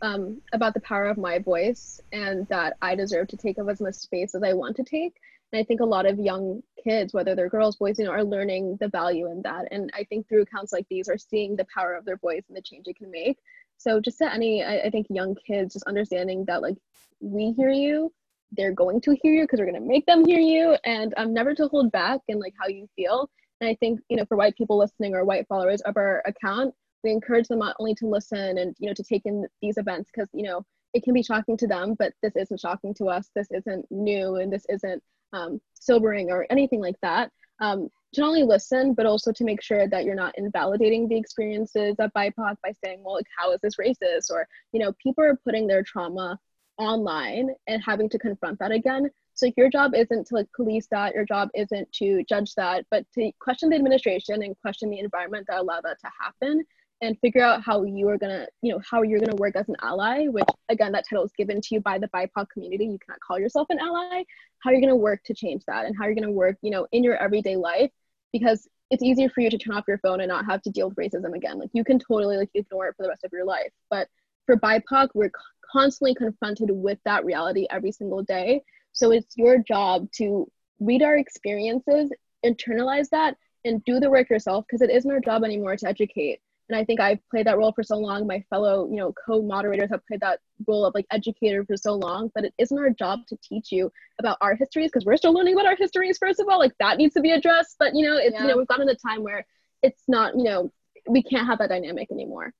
um, about the power of my voice and that I deserve to take up as much space as I want to take. And I think a lot of young kids, whether they're girls, boys, you know, are learning the value in that. And I think through accounts like these, are seeing the power of their voice and the change it can make. So just to any, I, I think young kids, just understanding that like we hear you, they're going to hear you because we're going to make them hear you, and um, never to hold back and like how you feel. And I think you know for white people listening or white followers of our account, we encourage them not only to listen and you know to take in these events because you know it can be shocking to them, but this isn't shocking to us. This isn't new, and this isn't um, sobering or anything like that. Um, to not only listen, but also to make sure that you're not invalidating the experiences of BIPOC by saying, well, like, how is this racist? Or, you know, people are putting their trauma online and having to confront that again. So your job isn't to like police that, your job isn't to judge that, but to question the administration and question the environment that allowed that to happen and figure out how you are gonna, you know, how you're gonna work as an ally, which again, that title is given to you by the BIPOC community. You cannot call yourself an ally. How you're gonna work to change that and how you're gonna work, you know, in your everyday life because it's easier for you to turn off your phone and not have to deal with racism again. Like you can totally like ignore it for the rest of your life. But for BIPOC, we're constantly confronted with that reality every single day. So it's your job to read our experiences, internalize that, and do the work yourself because it isn't our job anymore to educate. And I think I've played that role for so long. My fellow, you know, co-moderators have played that role of like educator for so long but it isn't our job to teach you about our histories because we're still learning about our histories. First of all, like that needs to be addressed. But you know, it's yeah. you know we've gotten to a time where it's not you know we can't have that dynamic anymore.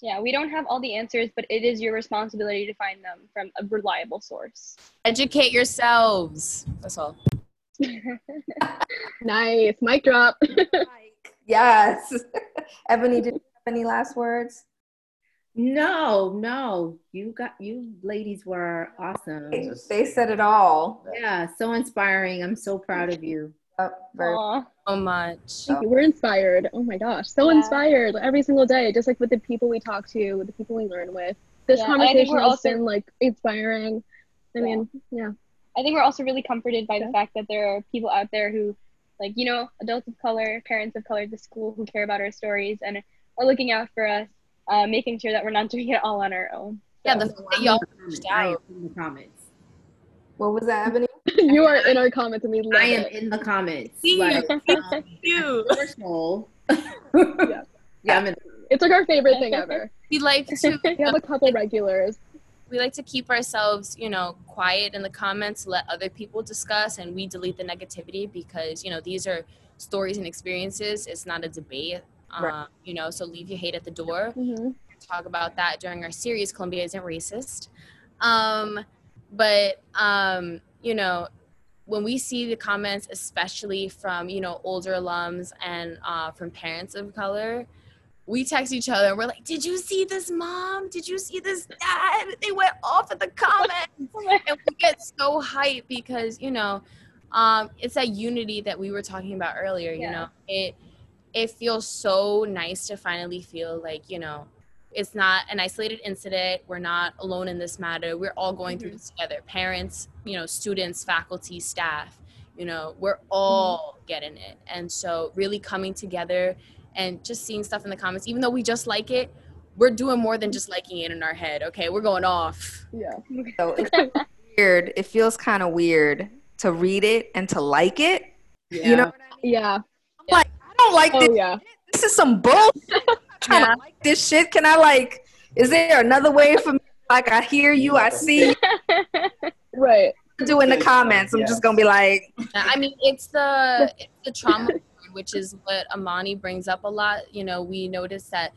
Yeah, we don't have all the answers, but it is your responsibility to find them from a reliable source. Educate yourselves. That's all. <laughs> nice. Mic drop. Yes. <laughs> Ebony, did <laughs> you have any last words? No, no. You got you ladies were awesome. They said it all. Yeah, so inspiring. I'm so proud of you. Oh, so much. We're inspired. Oh my gosh, so yeah. inspired every single day, just like with the people we talk to, with the people we learn with. This yeah, conversation has also, been like inspiring. I yeah. mean, yeah. I think we're also really comforted by the fact that there are people out there who, like, you know, adults of color, parents of color, the school who care about our stories and are looking out for us, uh, making sure that we're not <laughs> doing it all on our own. So, yeah, the y'all in the comments. What was that, Ebony? <laughs> you are in our comments, and we love I am it. in the comments. See like, you. <laughs> Um, you. yeah. Yeah, I'm in. It's like our favorite thing ever. We like to. we have a couple regulars we like to keep ourselves, you know, quiet in the comments, let other people discuss, and we delete the negativity because, you know, these are stories and experiences. It's not a debate, um, right. you know, so leave your hate at the door. Mm-hmm. Talk about that during our series, Columbia Isn't Racist. Um, but, um, you know, when we see the comments, especially from, you know, older alums and uh, from parents of color, we text each other and we're like, Did you see this mom? Did you see this dad? They went off in the comments. and we get so hyped because, you know, um, it's that unity that we were talking about earlier, you know. It it feels so nice to finally feel like, you know, it's not an isolated incident. We're not alone in this matter. We're all going mm-hmm. through this together. Parents, you know, students, faculty, staff, you know, we're all mm-hmm. getting it. And so really coming together and just seeing stuff in the comments, even though we just like it, we're doing more than just liking it in our head. Okay, we're going off. Yeah. So it's weird. It feels kind of weird to read it and to like it. Yeah. You know I mean? Yeah. I'm like, I don't like oh, this. Yeah. This is some bullshit. I'm <laughs> trying yeah. to like this shit. Can I like? Is there another way for me? Like I hear you, I see. You. <laughs> right. Do in the comments. I'm just gonna be like. I mean, it's the it's the trauma <laughs> which is what Imani brings up a lot. You know, we notice that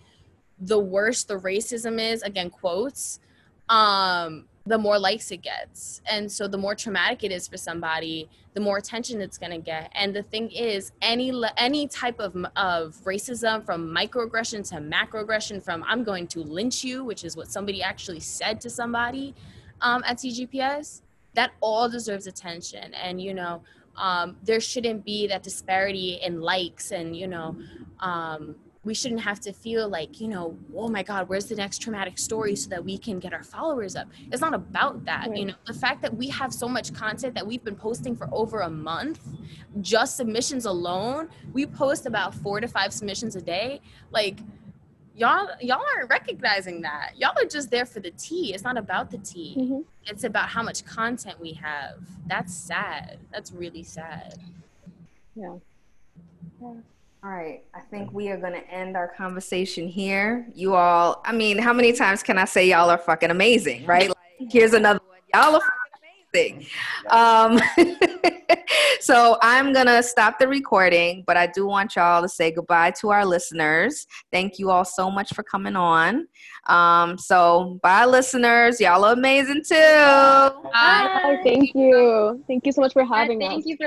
the worse the racism is, again, quotes, um, the more likes it gets. And so the more traumatic it is for somebody, the more attention it's going to get. And the thing is, any any type of of racism from microaggression to macroaggression from I'm going to lynch you, which is what somebody actually said to somebody um, at CGPS, that all deserves attention. And you know, um, there shouldn't be that disparity in likes and you know um, we shouldn't have to feel like you know oh my god where's the next traumatic story so that we can get our followers up it's not about that right. you know the fact that we have so much content that we've been posting for over a month just submissions alone we post about four to five submissions a day like y'all y'all aren't recognizing that y'all are just there for the tea it's not about the tea mm-hmm. it's about how much content we have that's sad that's really sad yeah. yeah. All right, I think we are going to end our conversation here. You all, I mean, how many times can I say y'all are fucking amazing, right? Like, here's another one. Y'all are thing. <laughs> Um, <laughs> so I'm going to stop the recording, but I do want y'all to say goodbye to our listeners. Thank you all so much for coming on. Um, so, bye, listeners. Y'all are amazing too. Bye. Thank you. Thank you so much for having us. Thank you for